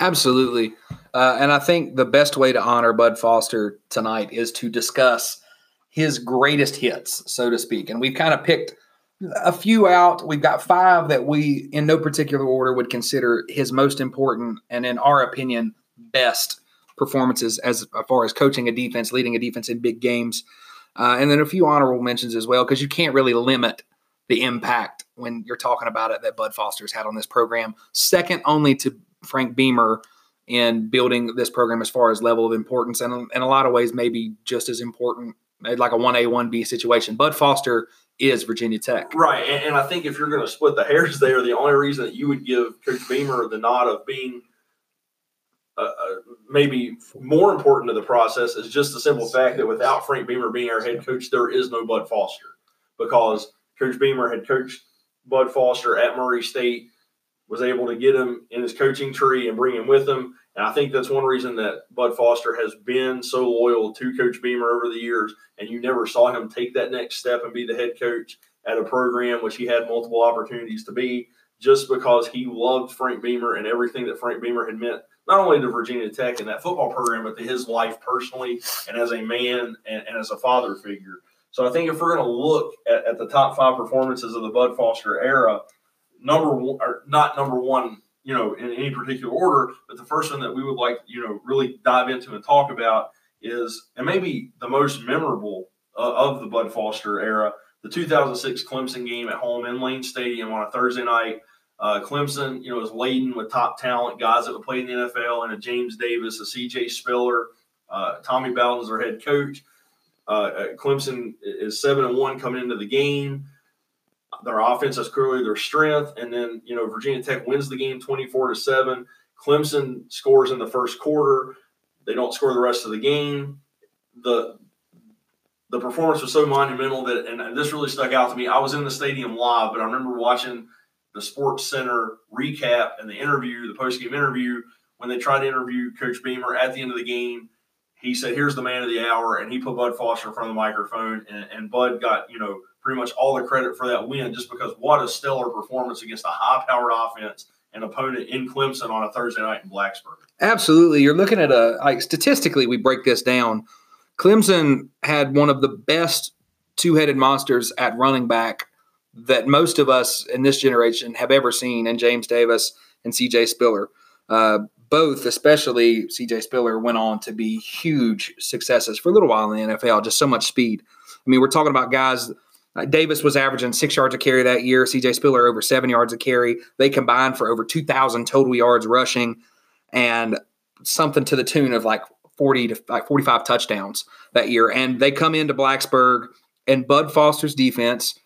Absolutely. Uh, and I think the best way to honor Bud Foster tonight is to discuss his greatest hits, so to speak. And we've kind of picked a few out. We've got five that we, in no particular order, would consider his most important and, in our opinion, best performances as far as coaching a defense, leading a defense in big games. Uh, and then a few honorable mentions as well, because you can't really limit the impact when you're talking about it that Bud Foster's had on this program. Second only to Frank Beamer in building this program as far as level of importance, and in a lot of ways, maybe just as important, like a 1A, 1B situation. Bud Foster is Virginia Tech. Right. And, and I think if you're going to split the hairs there, the only reason that you would give Coach Beamer the nod of being – uh, uh, maybe more important to the process is just the simple fact that without Frank Beamer being our head coach, there is no Bud Foster because Coach Beamer had coached Bud Foster at Murray State, was able to get him in his coaching tree and bring him with him. And I think that's one reason that Bud Foster has been so loyal to Coach Beamer over the years. And you never saw him take that next step and be the head coach at a program which he had multiple opportunities to be just because he loved Frank Beamer and everything that Frank Beamer had meant not only to Virginia Tech and that football program, but to his life personally and as a man and, and as a father figure. So I think if we're going to look at, at, the top five performances of the Bud Foster era, number one, or not number one, you know, in any particular order, but the first one that we would like, you know, really dive into and talk about is, and maybe the most memorable uh, of the Bud Foster era, the 2006 Clemson game at home in Lane Stadium on a Thursday night uh, Clemson, you know, is laden with top talent, guys that would play in the NFL, and a James Davis, a C.J. Spiller, uh, Tommy is their head coach. Uh, uh, Clemson is seven and one coming into the game. Their offense is clearly their strength, and then you know Virginia Tech wins the game twenty four to seven. Clemson scores in the first quarter. They don't score the rest of the game. the The performance was so monumental that, and this really stuck out to me. I was in the stadium live, but I remember watching the Sports Center recap and the interview, the post game interview, when they tried to interview Coach Beamer at the end of the game, he said, "Here's the man of the hour," and he put Bud Foster in front of the microphone, and, and Bud got you know pretty much all the credit for that win, just because what a stellar performance against a high-powered offense and opponent in Clemson on a Thursday night in Blacksburg. Absolutely, you're looking at a like statistically, we break this down. Clemson had one of the best two-headed monsters at running back that most of us in this generation have ever seen in James Davis and CJ Spiller. Uh, both, especially CJ Spiller, went on to be huge successes for a little while in the NFL, just so much speed. I mean, we're talking about guys. Uh, Davis was averaging six yards a carry that year. CJ Spiller over seven yards a carry. They combined for over 2,000 total yards rushing and something to the tune of like 40 to like 45 touchdowns that year. And they come into Blacksburg and Bud Foster's defense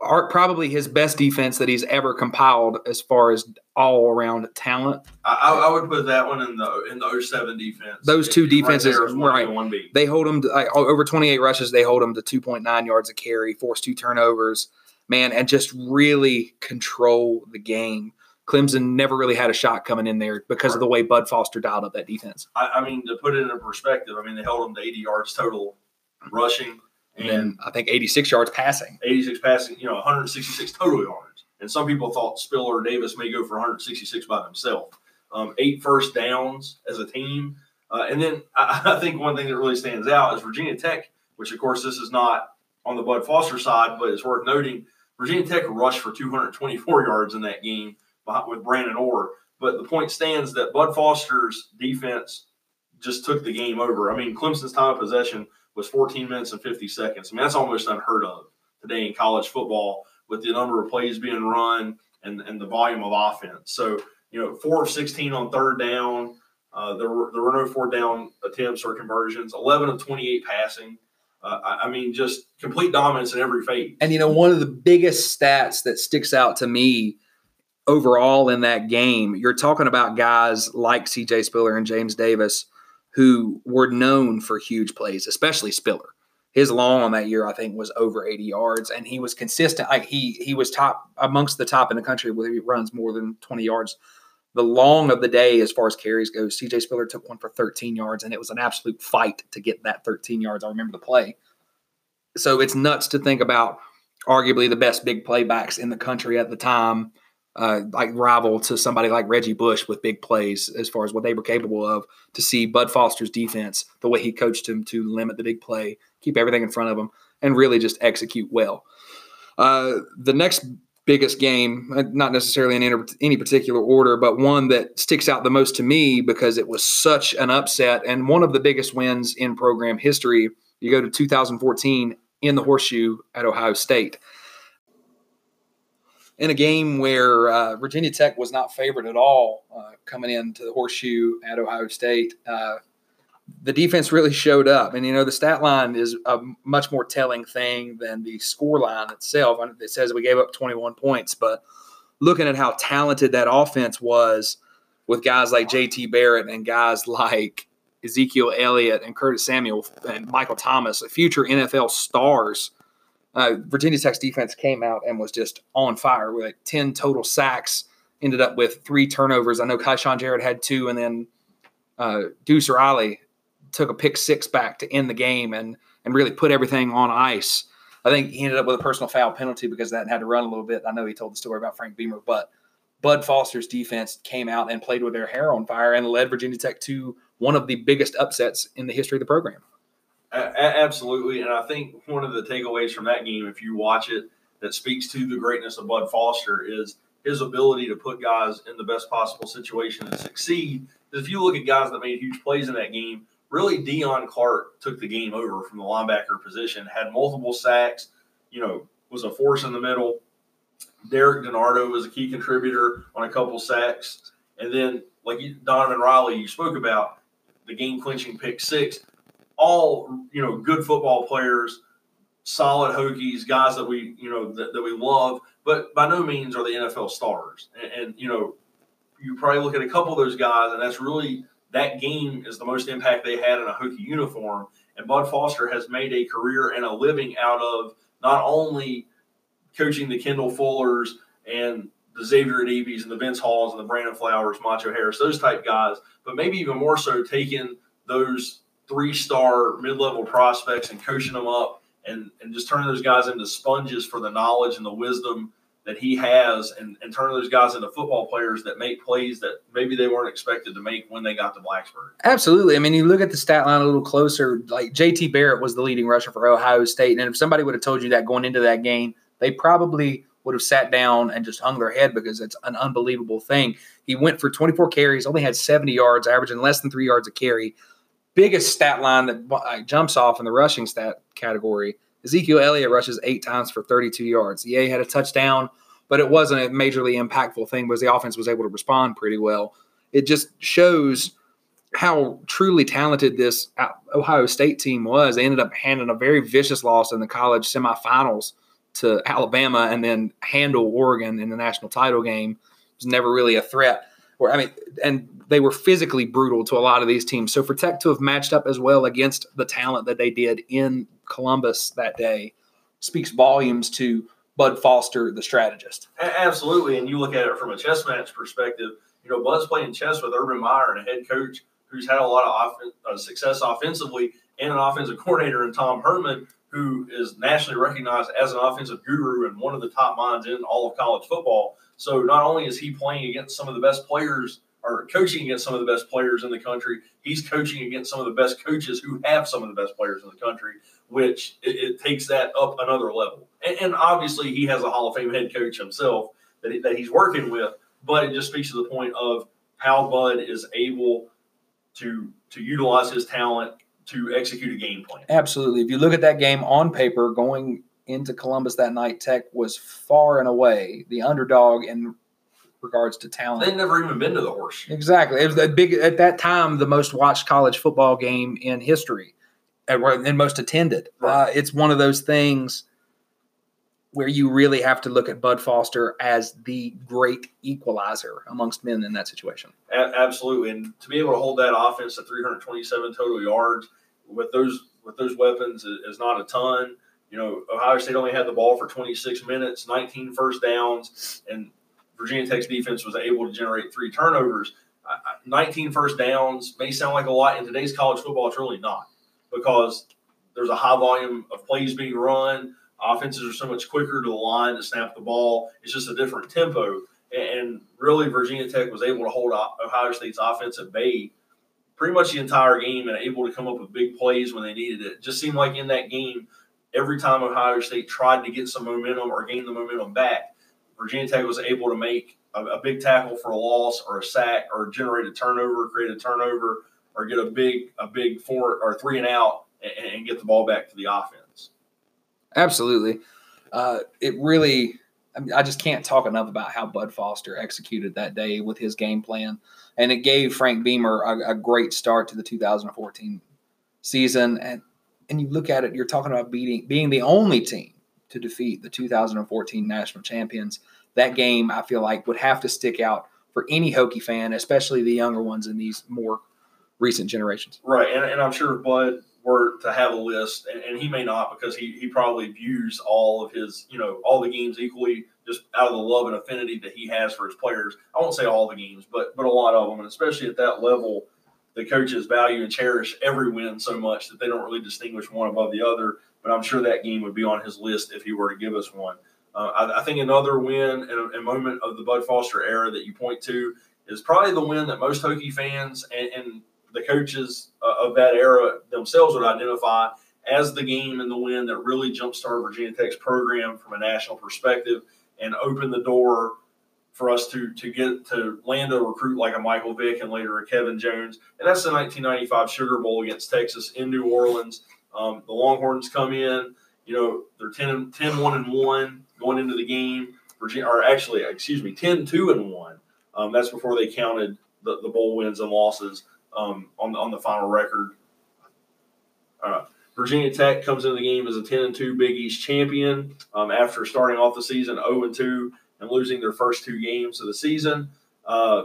are probably his best defense that he's ever compiled as far as all around talent. I, I, would put that one in the in the 07 defense. Those two defenses, right? They hold him to, like, over 28 rushes. They hold him to 2.9 yards a carry, force two turnovers. Man, and just really control the game. Clemson never really had a shot coming in there because of the way Bud Foster dialed up that defense. I, I mean, to put it in perspective, I mean they held them to 80 yards total rushing and, and I think 86 yards passing. 86 passing, you know, 166 total yards. And some people thought Spiller Davis may go for 166 by themselves. Um, eight first downs as a team. Uh, and then I, *laughs* I, think one thing that really stands out is Virginia Tech, which of course this is not on the Bud Foster side, but it's worth noting. Virginia Tech rushed for 224 yards in that game with Branden Ore. But the point stands that Bud Foster's defense just took the game over. I mean, Clemson's time of possession was 14 minutes and 50 seconds. I mean, that's almost unheard of today in college football with the number of plays being run and, and the volume of offense. So, you know, four of 16 on third down. Uh, there were there were no four down attempts or conversions. 11 of 28 passing. Uh, I, I, mean, just complete dominance in every phase. And you know, one of the biggest stats that sticks out to me overall in that game, you're talking about guys like C.J. Spiller and James Davis who were known for huge plays, especially Spiller. His long on that year, I think, was over 80 yards, and he was consistent. Like he he was top amongst the top in the country where he runs more than 20 yards. The long of the day, as far as carries goes, CJ Spiller took one for 13 yards, and it was an absolute fight to get that 13 yards. I remember the play. So it's nuts to think about arguably the best big playbacks in the country at the time uh, like rival to somebody like Reggie Bush with big plays as far as what they were capable of. To see Bud Foster's defense, the way he coached him to limit the big play, keep everything in front of him, and really just execute well. Uh, the next biggest game, uh, not necessarily in any particular order, but one that sticks out the most to me because it was such an upset and one of the biggest wins in program history. You go to 2014 in the horseshoe at Ohio State in a game where uh, Virginia Tech was not favored at all uh, coming into the horseshoe at Ohio State. Uh, the defense really showed up. And, you know, the stat line is a much more telling thing than the score line itself. It says we gave up 21 points, but looking at how talented that offense was with guys like JT Barrett and guys like Ezekiel Elliott and Curtis Samuel and Michael Thomas, future NFL stars uh, Virginia Tech's defense came out and was just on fire with like 10 total sacks, ended up with three turnovers. I know Kyshoen Jarrett had two, and then uh, Deuce Riley took a pick six back to end the game and and really put everything on ice. I think he ended up with a personal foul penalty because that had to run a little bit. I know he told the story about Frank Beamer, but Bud Foster's defense came out and played with their hair on fire and led Virginia Tech to one of the biggest upsets in the history of the program. Absolutely, and I think one of the takeaways from that game, if you watch it, that speaks to the greatness of Bud Foster is his ability to put guys in the best possible situation and succeed. If you look at guys that made huge plays in that game, really Dion Clark took the game over from the linebacker position, had multiple sacks, you know, was a force in the middle. Derek DiNardo was a key contributor on a couple sacks. And then, like Donovan Riley, you spoke about the game clinching pick six all you know good football players, solid Hokies, guys that we you know that, that we love, but by no means are the NFL stars. And, and, you know, you probably look at a couple of those guys, and that's really that game is the most impact they had in a Hokie uniform. And Bud Foster has made a career and a living out of not only coaching the Kendall Fullers and the Xavier Adibis and the Vince Halls and the Brandon Flowers, Macho Harris, those type guys, but maybe even more so taking those three star mid level prospects and coaching them up and, and just turning those guys into sponges for the knowledge and the wisdom that he has and, and turning those guys into football players that make plays that maybe they weren't expected to make when they got to Blacksburg. Absolutely. I mean, you look at the stat line a little closer, like JT Barrett was the leading rusher for Ohio State. And if somebody would have told you that going into that game, they probably would have sat down and just hung their head because it's an unbelievable thing. He went for 24 carries, only had 70 yards, averaging less than three yards a carry biggest stat line that uh, jumps off in the rushing stat category Ezekiel Elliott rushes eight times for 32 yards. He had a touchdown, but it wasn't a majorly impactful thing because the offense was able to respond pretty well. It just shows how truly talented this Ohio State team was. They ended up handing a very vicious loss in the college semifinals to Alabama and then handle Oregon in the national title game. It was never really a threat. Or I mean, and they were physically brutal to a lot of these teams. So for Tech to have matched up as well against the talent that they did in Columbus that day speaks volumes to Bud Foster, the strategist. Absolutely, and you look at it from a chess match perspective. You know, Bud's playing chess with Urban Meyer and a head coach who's had a lot of offen- uh, success offensively, and an offensive *laughs* coordinator in Tom Herman, who is nationally recognized as an offensive guru and one of the top minds in all of college football. So not only is he playing against some of the best players or coaching against some of the best players in the country, he's coaching against some of the best coaches who have some of the best players in the country, which it, it takes that up another level. And, and obviously, he has a Hall of Fame head coach himself that, that he's working with, but it just speaks to the point of how Bud is able to to utilize his talent to execute a game plan. Absolutely. If you look at that game on paper, going into Columbus that night, Tech was far and away the underdog in regards to talent. They'd never even been to the horseshoe. Exactly. It was the big at that time the most watched college football game in history, and most attended. Right. Uh, it's one of those things where you really have to look at Bud Foster as the great equalizer amongst men in that situation. A- absolutely, and to be able to hold that offense to 327 total yards with those with those weapons is, is not a ton. You know, Ohio State only had the ball for 26 minutes, 19 first downs, and Virginia Tech's defense was able to generate three turnovers. I- I- 19 first downs may sound like a lot in today's college football. It's really not because there's a high volume of plays being run. Offenses are so much quicker to the line to snap the ball. It's just a different tempo. And really, Virginia Tech was able to hold Ohio State's offense at bay pretty much the entire game and able to come up with big plays when they needed it. it just seemed like in that game, every time Ohio State tried to get some momentum or gain the momentum back, Virginia Tech was able to make a, a big tackle for a loss or a sack or generate a turnover, create a turnover, or get a big a big four or three and out and, and get the ball back to the offense. Absolutely. Uh, it really, I, mean, I just can't talk enough about how Bud Foster executed that day with his game plan. And it gave Frank Beamer a, a great start to the 2014 season. And, and you look at it, you're talking about beating, being the only team to defeat the 2014 national champions. That game, I feel like, would have to stick out for any Hokie fan, especially the younger ones in these more recent generations. Right. And, and I'm sure Bud were to have a list, and, and, he may not because he, he probably views all of his, you know, all the games equally just out of the love and affinity that he has for his players. I won't say all the games, but but a lot of them, and especially at that level, the coaches value and cherish every win so much that they don't really distinguish one above the other. But I'm sure that game would be on his list if he were to give us one. Uh, I, I, think another win and a, a, moment of the Bud Foster era that you point to is probably the win that most Hokie fans and, and the coaches uh, of that era themselves would identify as the game and the win that really jumpstarted Virginia Tech's program from a national perspective and opened the door for us to to get to land a recruit like a Michael Vick and later a Kevin Jones. And that's the 1995 Sugar Bowl against Texas in New Orleans. Um, the Longhorns come in, you know, they're 10, 10 1 and 1 going into the game. Virginia, or actually, excuse me, 10 2 and 1. Um, that's before they counted the, the bowl wins and losses um, on, the, on the final record. Uh, Virginia Tech comes into the game as a 10 and 2 Big East champion um, after starting off the season 0 and 2 and losing their first two games of the season. Uh,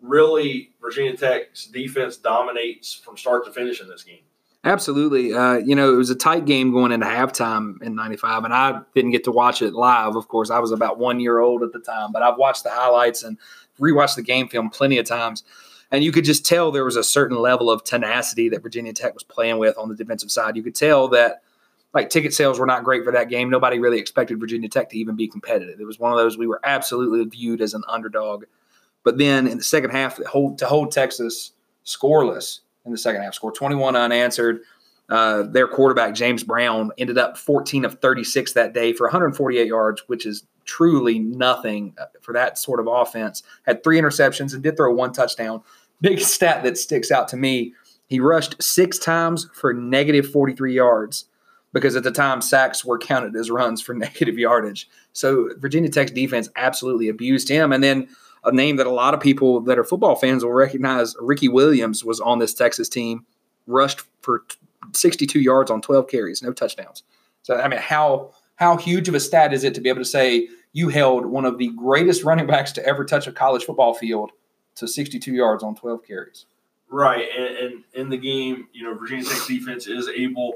really, Virginia Tech's defense dominates from start to finish in this game. Absolutely. Uh, you know, it was a tight game going into halftime in 95, and I didn't get to watch it live. Of course, I was about one year old at the time, but I've watched the highlights and rewatched the game film plenty of times. And you could just tell there was a certain level of tenacity that Virginia Tech was playing with on the defensive side. You could tell that, like, ticket sales were not great for that game. Nobody really expected Virginia Tech to even be competitive. It was one of those we were absolutely viewed as an underdog. But then in the second half, to hold, to hold Texas scoreless in the second half, score 21 unanswered. Uh, their quarterback, James Brown, ended up 14 of 36 that day for 148 yards, which is truly nothing for that sort of offense. Had three interceptions and did throw one touchdown. Big stat that sticks out to me he rushed six times for negative 43 yards because at the time sacks were counted as runs for *laughs* negative yardage. So Virginia Tech's defense absolutely abused him. And then a name that a lot of people that are football fans will recognize, Ricky Williams, was on this Texas team, rushed for 62 yards on 12 carries, no touchdowns. So I mean, how how huge of a stat is it to be able to say you held one of the greatest running backs to ever touch a college football field to 62 yards on 12 carries? Right, and, and in the game, you know, Virginia Tech's defense is able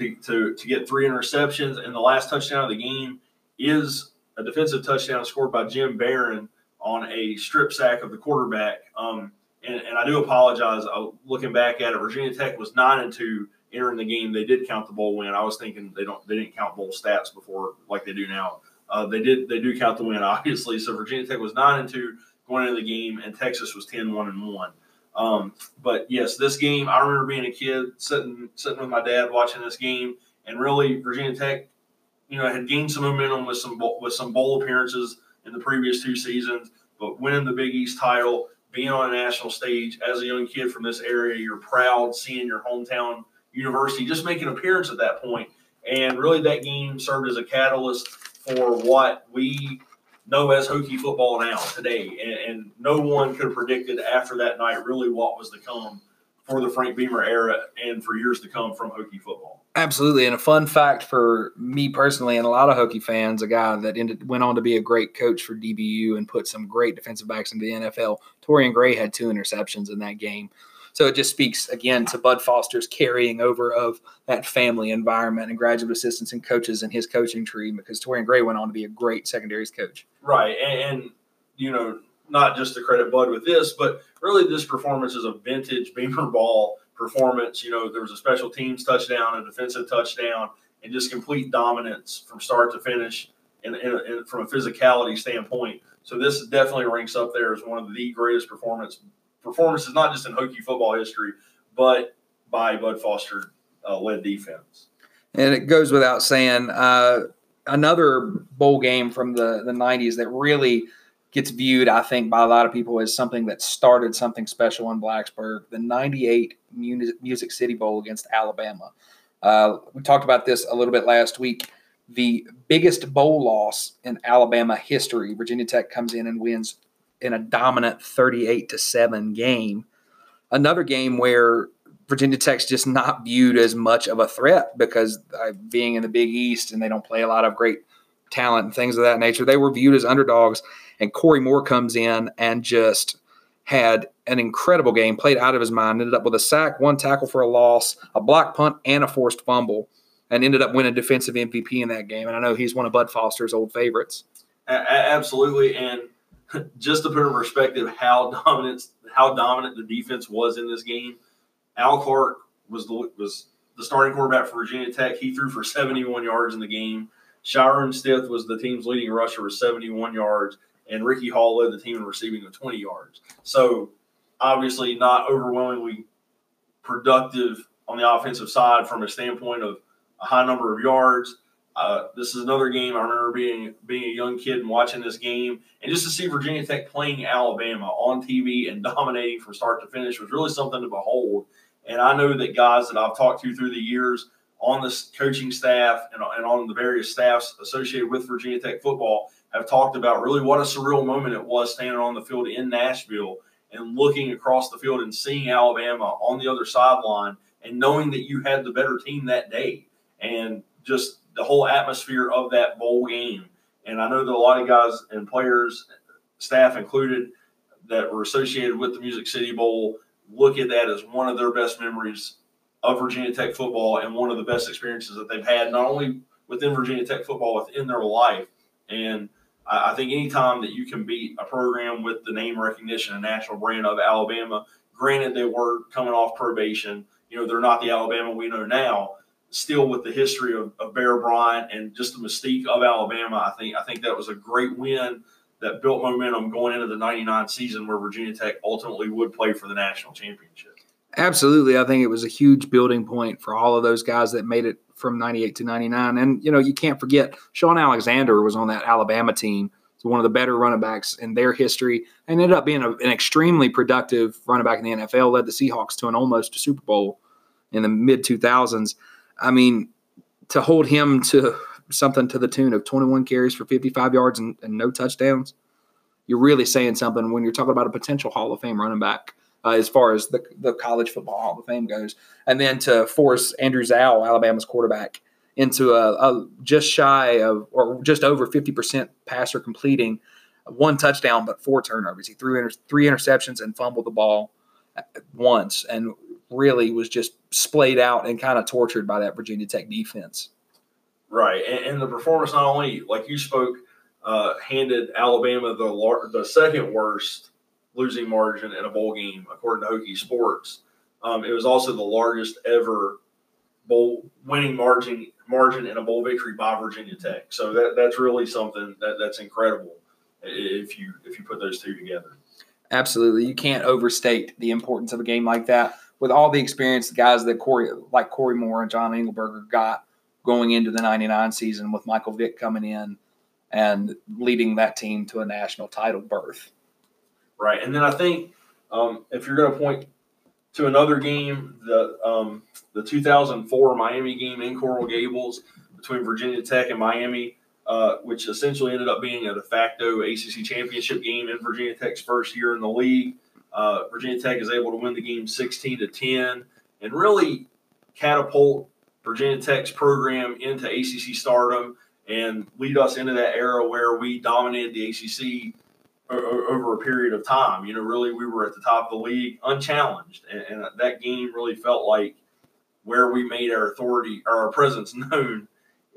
to, to, to get three interceptions, and the last touchdown of the game is a defensive touchdown scored by Jim Baron on a strip sack of the quarterback. Um, and, and, I do apologize. I, looking back at it, Virginia Tech was nine and two entering the game. They did count the bowl win. I was thinking they don't they didn't count bowl stats before like they do now. Uh, they did they do count the win *laughs* obviously. So Virginia Tech was nine and two going into the game, and Texas was 10 1 and one. Um, but yes, this game I remember being a kid sitting sitting with my dad watching this game, and really Virginia Tech, you know, had gained some momentum with some with some bowl appearances in the previous two seasons, but winning the Big East title, being on a national stage as a young kid from this area, you're proud seeing your hometown university just make an appearance at that point. And really, that game served as a catalyst for what we know as Hokie football now today. And, and no one could have predicted after that night really what was to come for the Frank Beamer era and for years to come from Hokie football. Absolutely, and a fun fact for me personally and a lot of Hokie fans, a guy that ended, went on to be a great coach for DBU and put some great defensive backs into the NFL. Torrian Gray had two interceptions in that game. So it just speaks again to Bud Foster's carrying over of that family environment and graduate assistants and coaches and his coaching tree because Torrian Gray went on to be a great secondaries coach. Right. And, and, you know, not just to credit Bud with this, but really this performance is a vintage *laughs* Beamer ball performance. You know, there was a special teams touchdown, a defensive touchdown, and just complete dominance from start to finish and, from a physicality standpoint. So this definitely ranks up there as one of the greatest performance performances, not just in Hokie football history, but by Bud Foster uh, led defense. And it goes without saying, uh, another bowl game from the, the 90s that really gets viewed, I think, by a lot of people as something that started something special in Blacksburg the 98 Music City Bowl against Alabama. Uh, we talked about this a little bit last week. The biggest bowl loss in Alabama history, Virginia Tech comes in and wins in a dominant 38 to 7 game. Another game where Virginia Tech's just not viewed as much of a threat because uh, being in the Big East and they don't play a lot of great talent and things of that nature, they were viewed as underdogs. And Corey Moore comes in and just had an incredible game, played out of his mind, ended up with a sack, one tackle for a loss, a block punt, and a forced fumble, and ended up winning defensive MVP in that game. And I know he's one of Bud Foster's old favorites. Absolutely. And *laughs* just to put in perspective how dominant how dominant the defense was in this game, Al Clark was the was the starting quarterback for Virginia Tech. He threw for 71 yards in the game. Shyrone Stith was the team's leading rusher with 71 yards, and Ricky Hall led the team in receiving with 20 yards. So obviously not overwhelmingly productive on the offensive side from a standpoint of a high number of yards. Uh, this is another game I remember being being a young kid and watching this game, and just to see Virginia Tech playing Alabama on TV and *laughs* dominating from start to finish was really something to behold. And I know that guys that I've talked to through the years on this coaching staff and, and on the various staffs associated with Virginia Tech football have talked about really what a surreal moment it was standing on the field in Nashville and looking across the field and seeing Alabama on the other sideline and knowing that you had the better team that day. And just the whole atmosphere of that bowl game. And I know that a lot of guys and players, staff included, that were associated with the Music City Bowl look at that as one of their best memories of Virginia Tech football and one of the best experiences that they've had, not only within Virginia Tech football, within their life. And I think anytime that you can beat a program with the name recognition and national brand of Alabama, granted they were coming off probation, you know, they're not the Alabama we know now, still with the history of, of Bear Bryant and just the mystique of Alabama, I think I think that was a great win that built momentum going into the 99 season where Virginia Tech ultimately would play for the national championship. Absolutely. I think it was a huge building point for all of those guys that made it from 98 to 99. And, you know, you can't forget Shaun Alexander was on that Alabama team. One of the better running backs in their history and ended up being a, an extremely productive running back in the NFL, led the Seahawks to an almost Super Bowl in the mid 2000s. I mean, to hold him to something to the tune of 21 carries for 55 yards and, and no touchdowns, you're really saying something when you're talking about a potential Hall of Fame running back. Uh, as far as the, the college football Hall of Fame goes, and then to force Andrew Zow, Alabama's quarterback, into a, a just shy of or just over 50% passer completing, one touchdown but four turnovers. He threw inter- three interceptions and fumbled the ball once, and really was just splayed out and kind of tortured by that Virginia Tech defense. Right, and, and the performance not only like you spoke uh, handed Alabama the lar- the second worst losing margin in a bowl game according to Hokie Sports. Um, it was also the largest ever bowl winning margin margin in a bowl victory by Virginia Tech. So that that's really something that, that's incredible if you if you put those two together. Absolutely, you can't overstate the importance of a game like that. With all the experienced guys that Corey, like Corey Moore and John Engelberger, got going into the '99 season, with Michael Vick coming in and leading that team to a national title berth. Right, and then I think um, if you're going to point to another game, the um, the 2004 Miami game in Coral Gables between Virginia Tech and Miami, uh, which essentially ended up being a de facto ACC championship game in Virginia Tech's first year in the league. Uh, Virginia Tech is able to win the game 16 to 10 and really catapult Virginia Tech's program into ACC stardom and lead us into that era where we dominated the ACC over a period of time. You know, really, we were at the top of the league unchallenged, and, and that game really felt like where we made our authority our presence known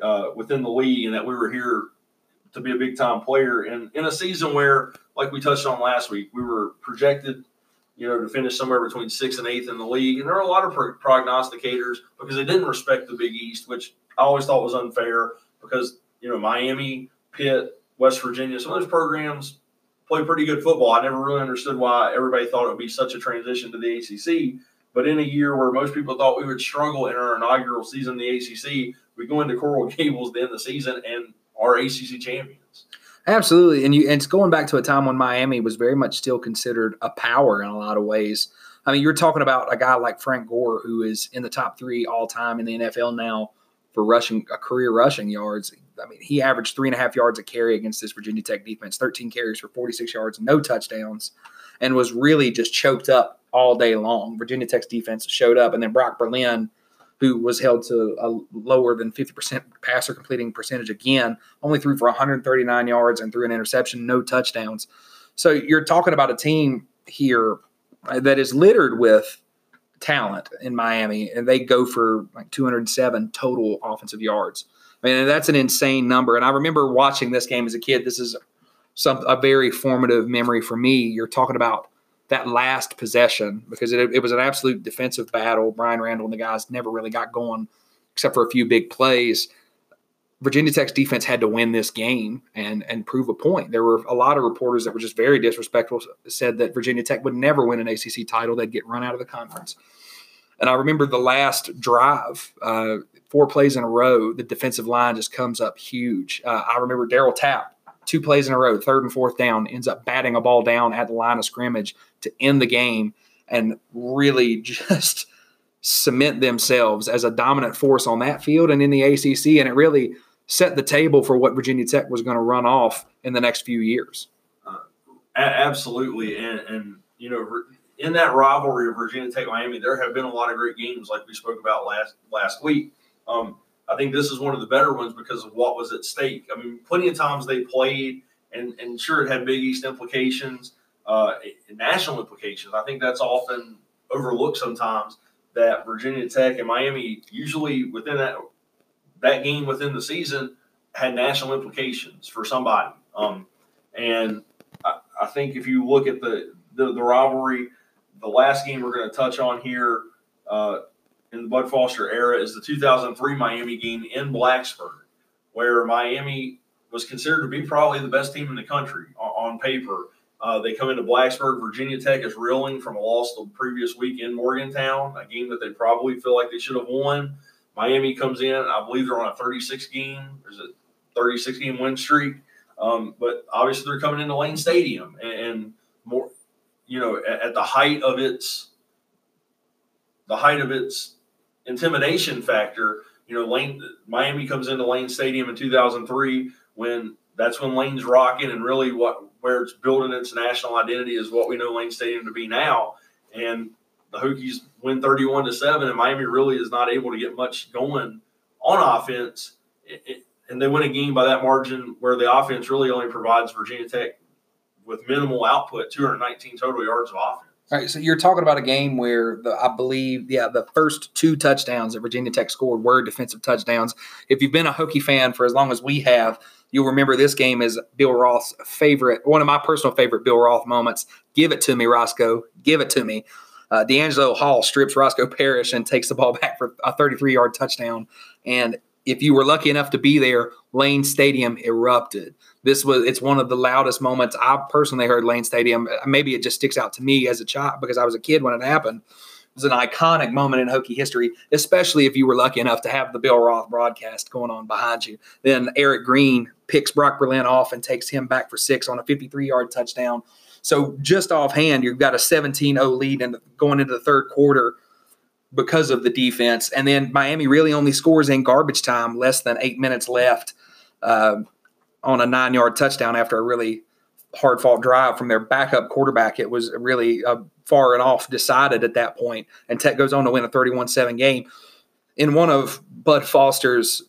uh, within the league, and that we were here to be a big time player. And in a season where, like we touched on last week, we were projected, you know, to finish somewhere between sixth and eighth in the league, and there were a lot of prognosticators because they didn't respect the Big East, which I always thought was unfair because you know Miami, Pitt, West Virginia, some of those programs play pretty good football. I never really understood why everybody thought it would be such a transition to the ACC. But in a year where most people thought we would struggle in our inaugural season in the ACC, we go into Coral *laughs* Gables the end of the season and are ACC champions. Absolutely, and you and it's going back to a time when Miami was very much still considered a power in a lot of ways. I mean, you're talking about a guy like Frank Gore, who is in the top three all time in the NFL now for rushing a career rushing yards. I mean, he averaged three and a half yards a carry against this Virginia Tech defense, 13 carries for 46 yards, no touchdowns, and was really just choked up all day long. Virginia Tech's defense showed up, and then Brock Berlin, who was held to a lower than 50% passer completing percentage again, only threw for 139 yards and threw an interception, no touchdowns. So you're talking about a team here that is littered with talent in Miami, and they go for like 207 total offensive yards. I mean, that's an insane number. And I remember watching this game as a kid. This is some a very formative memory for me. You're talking about that last possession because it, it was an absolute defensive battle. Bryan Randall and the guys never really got going except for a few big plays. Virginia Tech's defense had to win this game and and prove a point. There were a lot of reporters that were just very disrespectful, said that Virginia Tech would never win an ACC title; they'd get run out of the conference. And I remember the last drive, uh, four plays in a row, the defensive line just comes up huge. Uh, I remember Darryl Tapp, two plays in a row, third and fourth down, ends up batting a ball down at the line of scrimmage to end the game and really *laughs* just cement themselves as a dominant force on that field and in the ACC. And it really set the table for what Virginia Tech was going to run off in the next few years. Uh, absolutely. And, and, you know, in that rivalry of Virginia Tech Miami, there have been a lot of great games like we spoke about last last week. Um, I think this is one of the better ones because of what was at stake. I mean, plenty of times they played, and, and sure, it had Big East implications, uh, national implications. I think that's often overlooked sometimes that Virginia Tech and Miami usually within that that game within the season had national implications for somebody. Um, and I, I, think if you look at the, the, the rivalry, the last game we're going to touch on here uh, in the Bud Foster era is the 2003 Miami game in Blacksburg, where Miami was considered to be probably the best team in the country on, on paper. Uh, they come into Blacksburg. Virginia Tech is reeling from a loss the previous week in Morgantown, a game that they probably feel like they should have won. Miami comes in. I believe they're on a 36 game. There's a 36 game win streak. Um, but obviously, they're coming into Lane Stadium and, and more, you know, at, at the height of its the height of its intimidation factor. You know, Lane Miami comes into Lane Stadium in 2003 when that's when Lane's rocking and really what where it's building its national identity is what we know Lane Stadium to be now. And the Hokies win 31 to 7 and Miami really is not able to get much going on offense. And they win a game by that margin where the offense really only provides Virginia Tech with minimal output, 219 total yards of offense. All right, so you're talking about a game where the, I believe, yeah, the first two touchdowns that Virginia Tech scored were defensive touchdowns. If you've been a Hokie fan for as long as we have, you'll remember this game as Bill Roth's favorite, one of my personal favorite Bill Roth moments. Give it to me, Roscoe. Give it to me. Uh, DeAngelo Hall strips Roscoe Parrish and takes the ball *laughs* back for a 33 yard touchdown. And if you were lucky enough to be there, Lane Stadium erupted. This was it's one of the loudest moments I personally heard Lane Stadium. Maybe it just sticks out to me as a child because I was a kid when it happened. It was an iconic moment in Hokie history, especially if you were lucky enough to have the Bill Roth broadcast going on behind you. Then Eric Green picks Brock Berlin off and takes him back for six on a 53 yard touchdown. So just offhand, you've got a 17-0 lead and going into the third quarter because of the defense. And then Miami really only scores in garbage time, less than eight minutes left uh, on a nine yard touchdown after a really hard fought drive from their backup quarterback. It was really uh, far and off decided at that point, and Tech goes on to win a 31 7 game. In one of Bud Foster's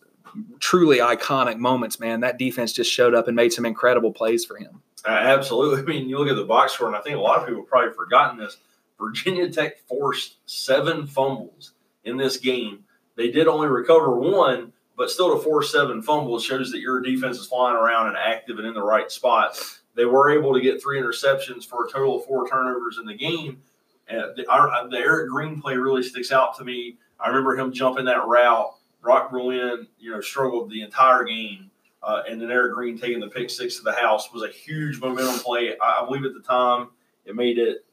truly iconic moments, man, that defense just showed up and made some incredible plays for him. Uh, absolutely. *laughs* I mean, you look at the box score, and I think a lot of people probably forgotten this. Virginia Tech forced seven fumbles in this game. They did only recover one, but still to four seven fumble shows that your defense is flying around and active and in the right spots. They were able to get three interceptions for a total of four turnovers in the game. The, our, the Eric Green play really sticks out to me. I remember him jumping that route. Brock Berlin, you know, struggled the entire game. Uh, and then Eric Green taking the pick six to the house was a huge momentum play. I, I believe at the time it made it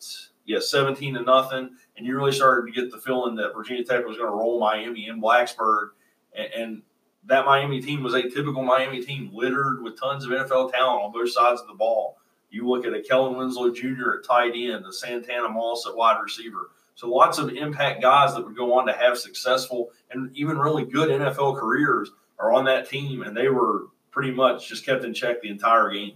yeah, 17 to nothing. And you really started to get the feeling that Virginia Tech was going to roll Miami in Blacksburg. And, and, that Miami team was a typical Miami team, littered with tons of NFL talent on both sides of the ball. You look at a Kellen Winslow Jr. at tight end, the Santana Moss at wide receiver. So lots of impact guys that would go on to have successful and even really good NFL careers are on that team, and they were pretty much just kept in check the entire game.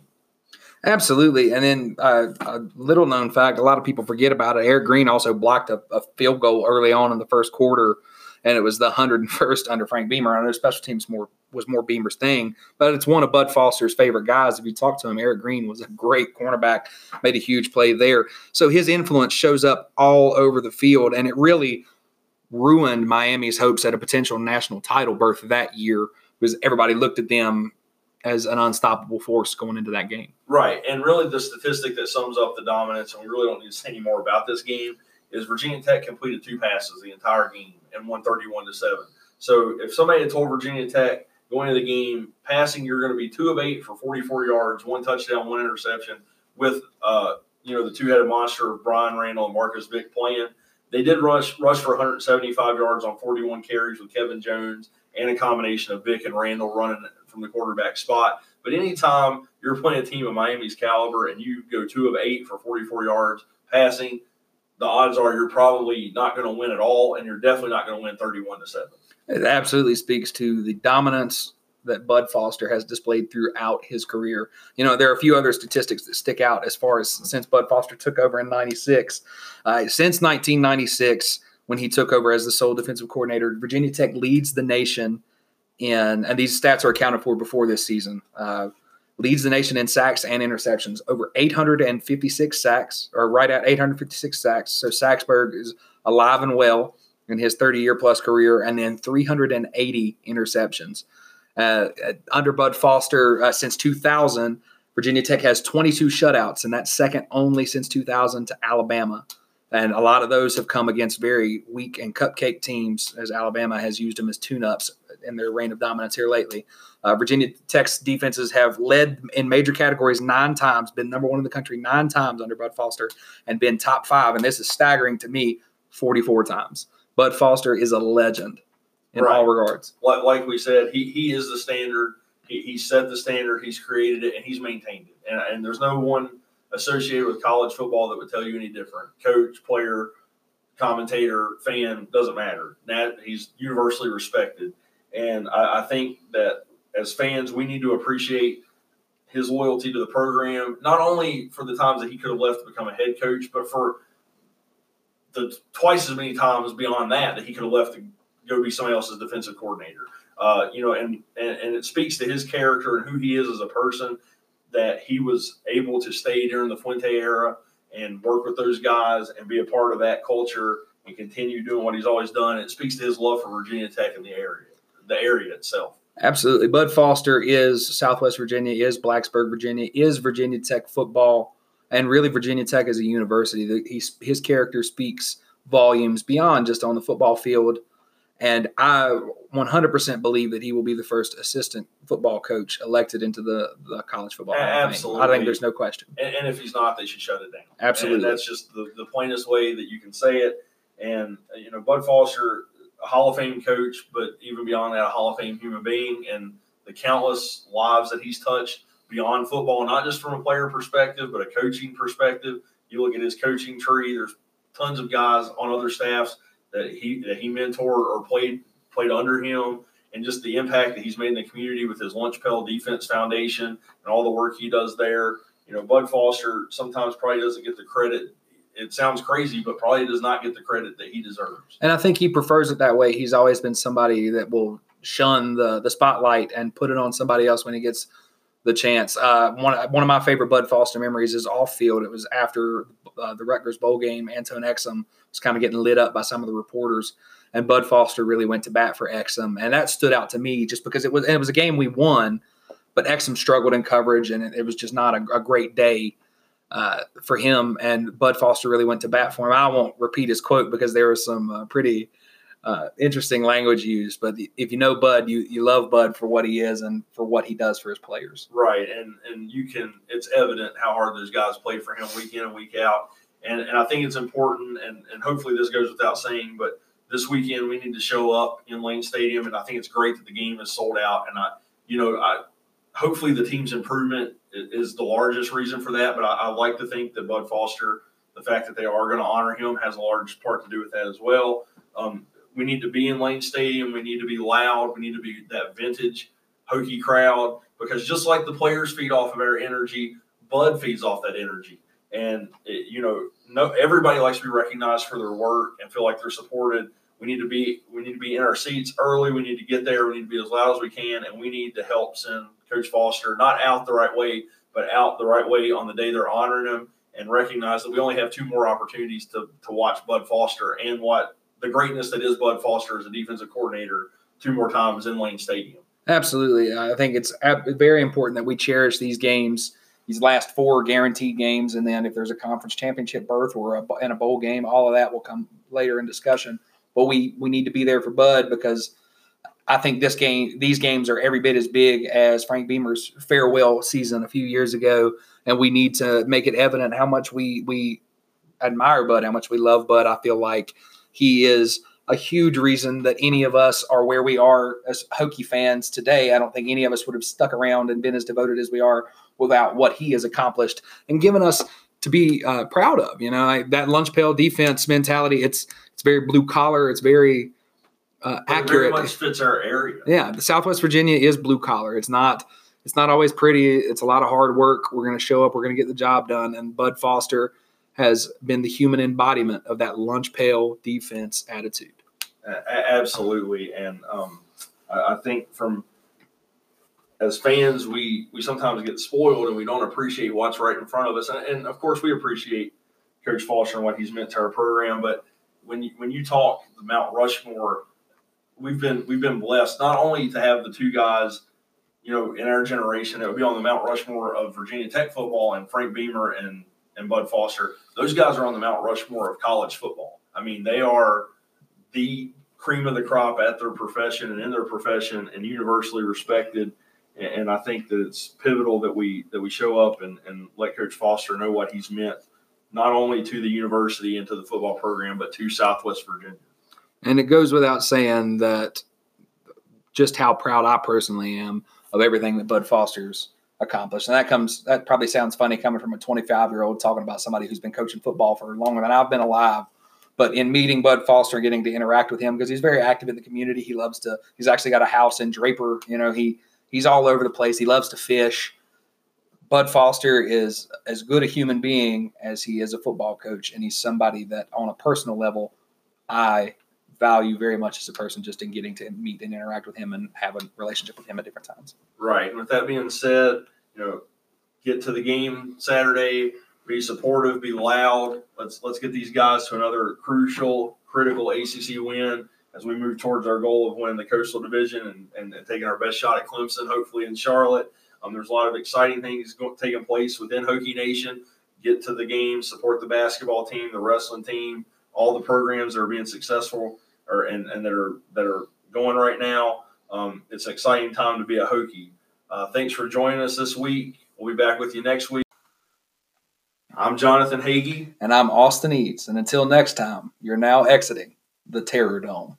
Absolutely. And then uh, a little known fact, a lot of people forget about it. Eric Green also blocked a, a, field goal early on in the first quarter, and it was the 101st under Frank Beamer. I know special teams more was more Beamer's thing, but it's one of Bud Foster's favorite guys. If you talk to him, Eric Green was a great cornerback, made a huge play there. So his influence shows up all over the field, and it really ruined Miami's hopes at a potential national title berth that year because everybody looked at them as an unstoppable force going into that game. Right. And really, the statistic that sums up the dominance, and we really don't need to say any more about this game, is Virginia Tech completed two passes the entire game and won 31 to 7. So if somebody had told Virginia Tech going into the game, passing, you're going to be two of eight for 44 yards, one touchdown, one interception, with uh, you know the two-headed monster of Bryan Randall and Marcus Vick playing. They did rush rush for 175 yards on 41 carries with Kevin Jones and a combination of Vick and Randall running from the quarterback spot. But anytime you're playing a team of Miami's caliber and you go two of eight for 44 yards passing, the odds are you're probably not going to win at all, and you're definitely not going to win 31 to seven. It absolutely speaks to the dominance that Bud Foster has displayed throughout his career. You know, there are a few other statistics that stick out as far as since Bud Foster took over in 96. Uh, since 1996, when he took over as the sole defensive coordinator, Virginia Tech leads the nation in, and these stats are accounted for before this season. Uh, leads the nation in sacks and interceptions, over 856 sacks, or right at 856 sacks. So Sacksburg is alive and well in his 30 year plus career, and then 380 interceptions. Uh, under Bud Foster, uh, since 2000, Virginia Tech has 22 shutouts, and that's second only since 2000 to Alabama. And a lot of those have come against very weak and cupcake teams, as Alabama has used them as tune ups in their reign of dominance here lately. Uh, Virginia Tech's defenses have led in major categories nine times, been number one in the country nine times under Bud Foster, and been top five. And this is staggering to me 44 times. Bud Foster is a legend in right. all regards. Like, like we said, he, he is the standard. He, he set the standard, he's created it, and he's maintained it. And, and there's no one associated with college football that would tell you any different. Coach, player, commentator, fan, doesn't matter. Nat, he's universally respected. And I, I think that as fans, we need to appreciate his loyalty to the program, not only for the times that he could have left to become a head coach, but for the twice as many times beyond that that he could have left to go be somebody else's defensive coordinator. Uh, you know, and, and and it speaks to his character and who he is as a person that he was able to stay during the Fuente era and work with those guys and be a part of that culture and continue doing what he's always done. It speaks to his love for Virginia Tech and the area, the area itself. Absolutely. Bud Foster is Southwest Virginia, is Blacksburg, Virginia, is Virginia Tech football, and really Virginia Tech as a university. He's, his character speaks volumes beyond just on the football field. And I 100% believe that he will be the first assistant football coach elected into the, the college football. Absolutely. I think there's no question. And, and, if he's not, they should shut it down. Absolutely. And that's just the, the plainest way that you can say it. And, you know, Bud Foster, a Hall of Fame coach, but even beyond that, a Hall of Fame human being and the countless lives that he's touched beyond football, not just from a player perspective, but a coaching perspective. You look at his coaching tree, there's tons of guys on other staffs that he that he mentored or played played under him, and just the impact that he's made in the community with his Lunch Pail Defense Foundation and all the work he does there. You know, Bud Foster sometimes probably doesn't get the credit. It sounds crazy, but probably does not get the credit that he deserves. And I think he prefers it that way. He's always been somebody that will shun the the spotlight and put it on somebody else when he gets the chance. Uh, one one of my favorite Bud Foster memories is off field. It was after uh, the Rutgers bowl game. Antone Exum was kind of getting lit up by some of the reporters, and Bud Foster really went to bat for Exum, and that stood out to me just because it was it was a game we won, but Exum struggled in coverage, and it, it was just not a, a great day. Uh, for him and Bud Foster really went to bat for him. I won't repeat his quote because there was some uh, pretty uh, interesting language used. But if you know Bud, you you love Bud for what he is and for what he does for his players. Right, and and you can it's evident how hard those guys play for him week in and week out. And and I think it's important, and and hopefully this goes without saying, but this weekend we need to show up in Lane Stadium, and I think it's great that the game is sold out. And I, you know, I hopefully the team's improvement is the largest reason for that. But I, I like to think that Bud Foster, the fact that they are going to honor him, has a large part to do with that as well. Um, we need to be in Lane Stadium. We need to be loud. We need to be that vintage Hokie crowd because just like the players feed off of our energy, Bud feeds off that energy. And it, you know, no, everybody likes to be recognized for their work and feel like they're supported. We need to be we need to be in our seats early. We need to get there. We need to be as loud as we can, and we need to help send Coach Foster not out the right way, but out the right way on the day they're honoring him, and recognize that we only have two more opportunities to to watch Bud Foster and what the greatness that is Bud Foster as a defensive coordinator two more times in Lane Stadium. Absolutely. I think it's very important that we cherish these games, these last four guaranteed games. And then if there's a conference championship berth or a, in a bowl game, all of that will come later in discussion. But we, we need to be there for Bud because I think this game, these games are every bit as big as Frank Beamer's farewell season a few years ago. And we need to make it evident how much we, we admire Bud, how much we love Bud. I feel like – he is a huge reason that any of us are where we are as Hokie fans today. I don't think any of us would have stuck around and been as devoted as we are without what he has accomplished and given us to be uh, proud of. You know, that lunch pail defense mentality. It's it's very blue collar. It's very uh, accurate. Very much fits our area. Yeah, the Southwest Virginia is blue collar. It's not. It's not always pretty. It's a lot of hard work. We're going to show up. We're going to get the job done. And Bud Foster has been the human embodiment of that lunch pail defense attitude. absolutely, and um, I think from as fans, we we sometimes get spoiled and we don't appreciate what's right in front of us. And, and, of course, we appreciate Coach Foster and what he's meant to our program. But when you, when you talk the Mount Rushmore, we've been we've been blessed not only to have the two guys, you know, in our generation that would be on the Mount Rushmore of Virginia Tech football and Frank Beamer and and Bud Foster, those guys are on the Mount Rushmore of college football. I mean, they are the cream of the crop at their profession and in their profession and universally respected. And I think that it's pivotal that we that we show up and, and let Coach Foster know what he's meant, not only to the university and to the football program, but to Southwest Virginia. And it goes without saying that just how proud I personally am of everything that Bud Foster's accomplished. And that comes that probably sounds funny coming from a 25 year old talking about somebody who's been coaching football for longer than I've been alive. But in meeting Bud Foster, and getting to interact with him because he's very active in the community. He loves to. He's actually got a house in Draper. You know, he he's all over the place. He loves to fish. Bud Foster is as good a human being as he is a football coach, and he's somebody that, on a personal level, I value very much as a person just in getting to meet and interact with him and have a relationship with him at different times. Right. And with that being said, you know, get to the game Saturday, be supportive, be loud. Let's let's get these guys to another crucial, critical ACC win as we move towards our goal of winning the Coastal Division and, and, and taking our best shot at Clemson, hopefully in Charlotte. Um, there's a lot of exciting things going, taking place within Hokie Nation. Get to the game, support the basketball team, the wrestling team, all the programs that are being successful or and, and that are that are going right now. Um, it's an exciting time to be a Hokie. Uh, thanks for joining us this week. We'll be back with you next week. I'm Jonathan Hagee. And I'm Austin Eads. And until next time, you're now exiting the Terror Dome.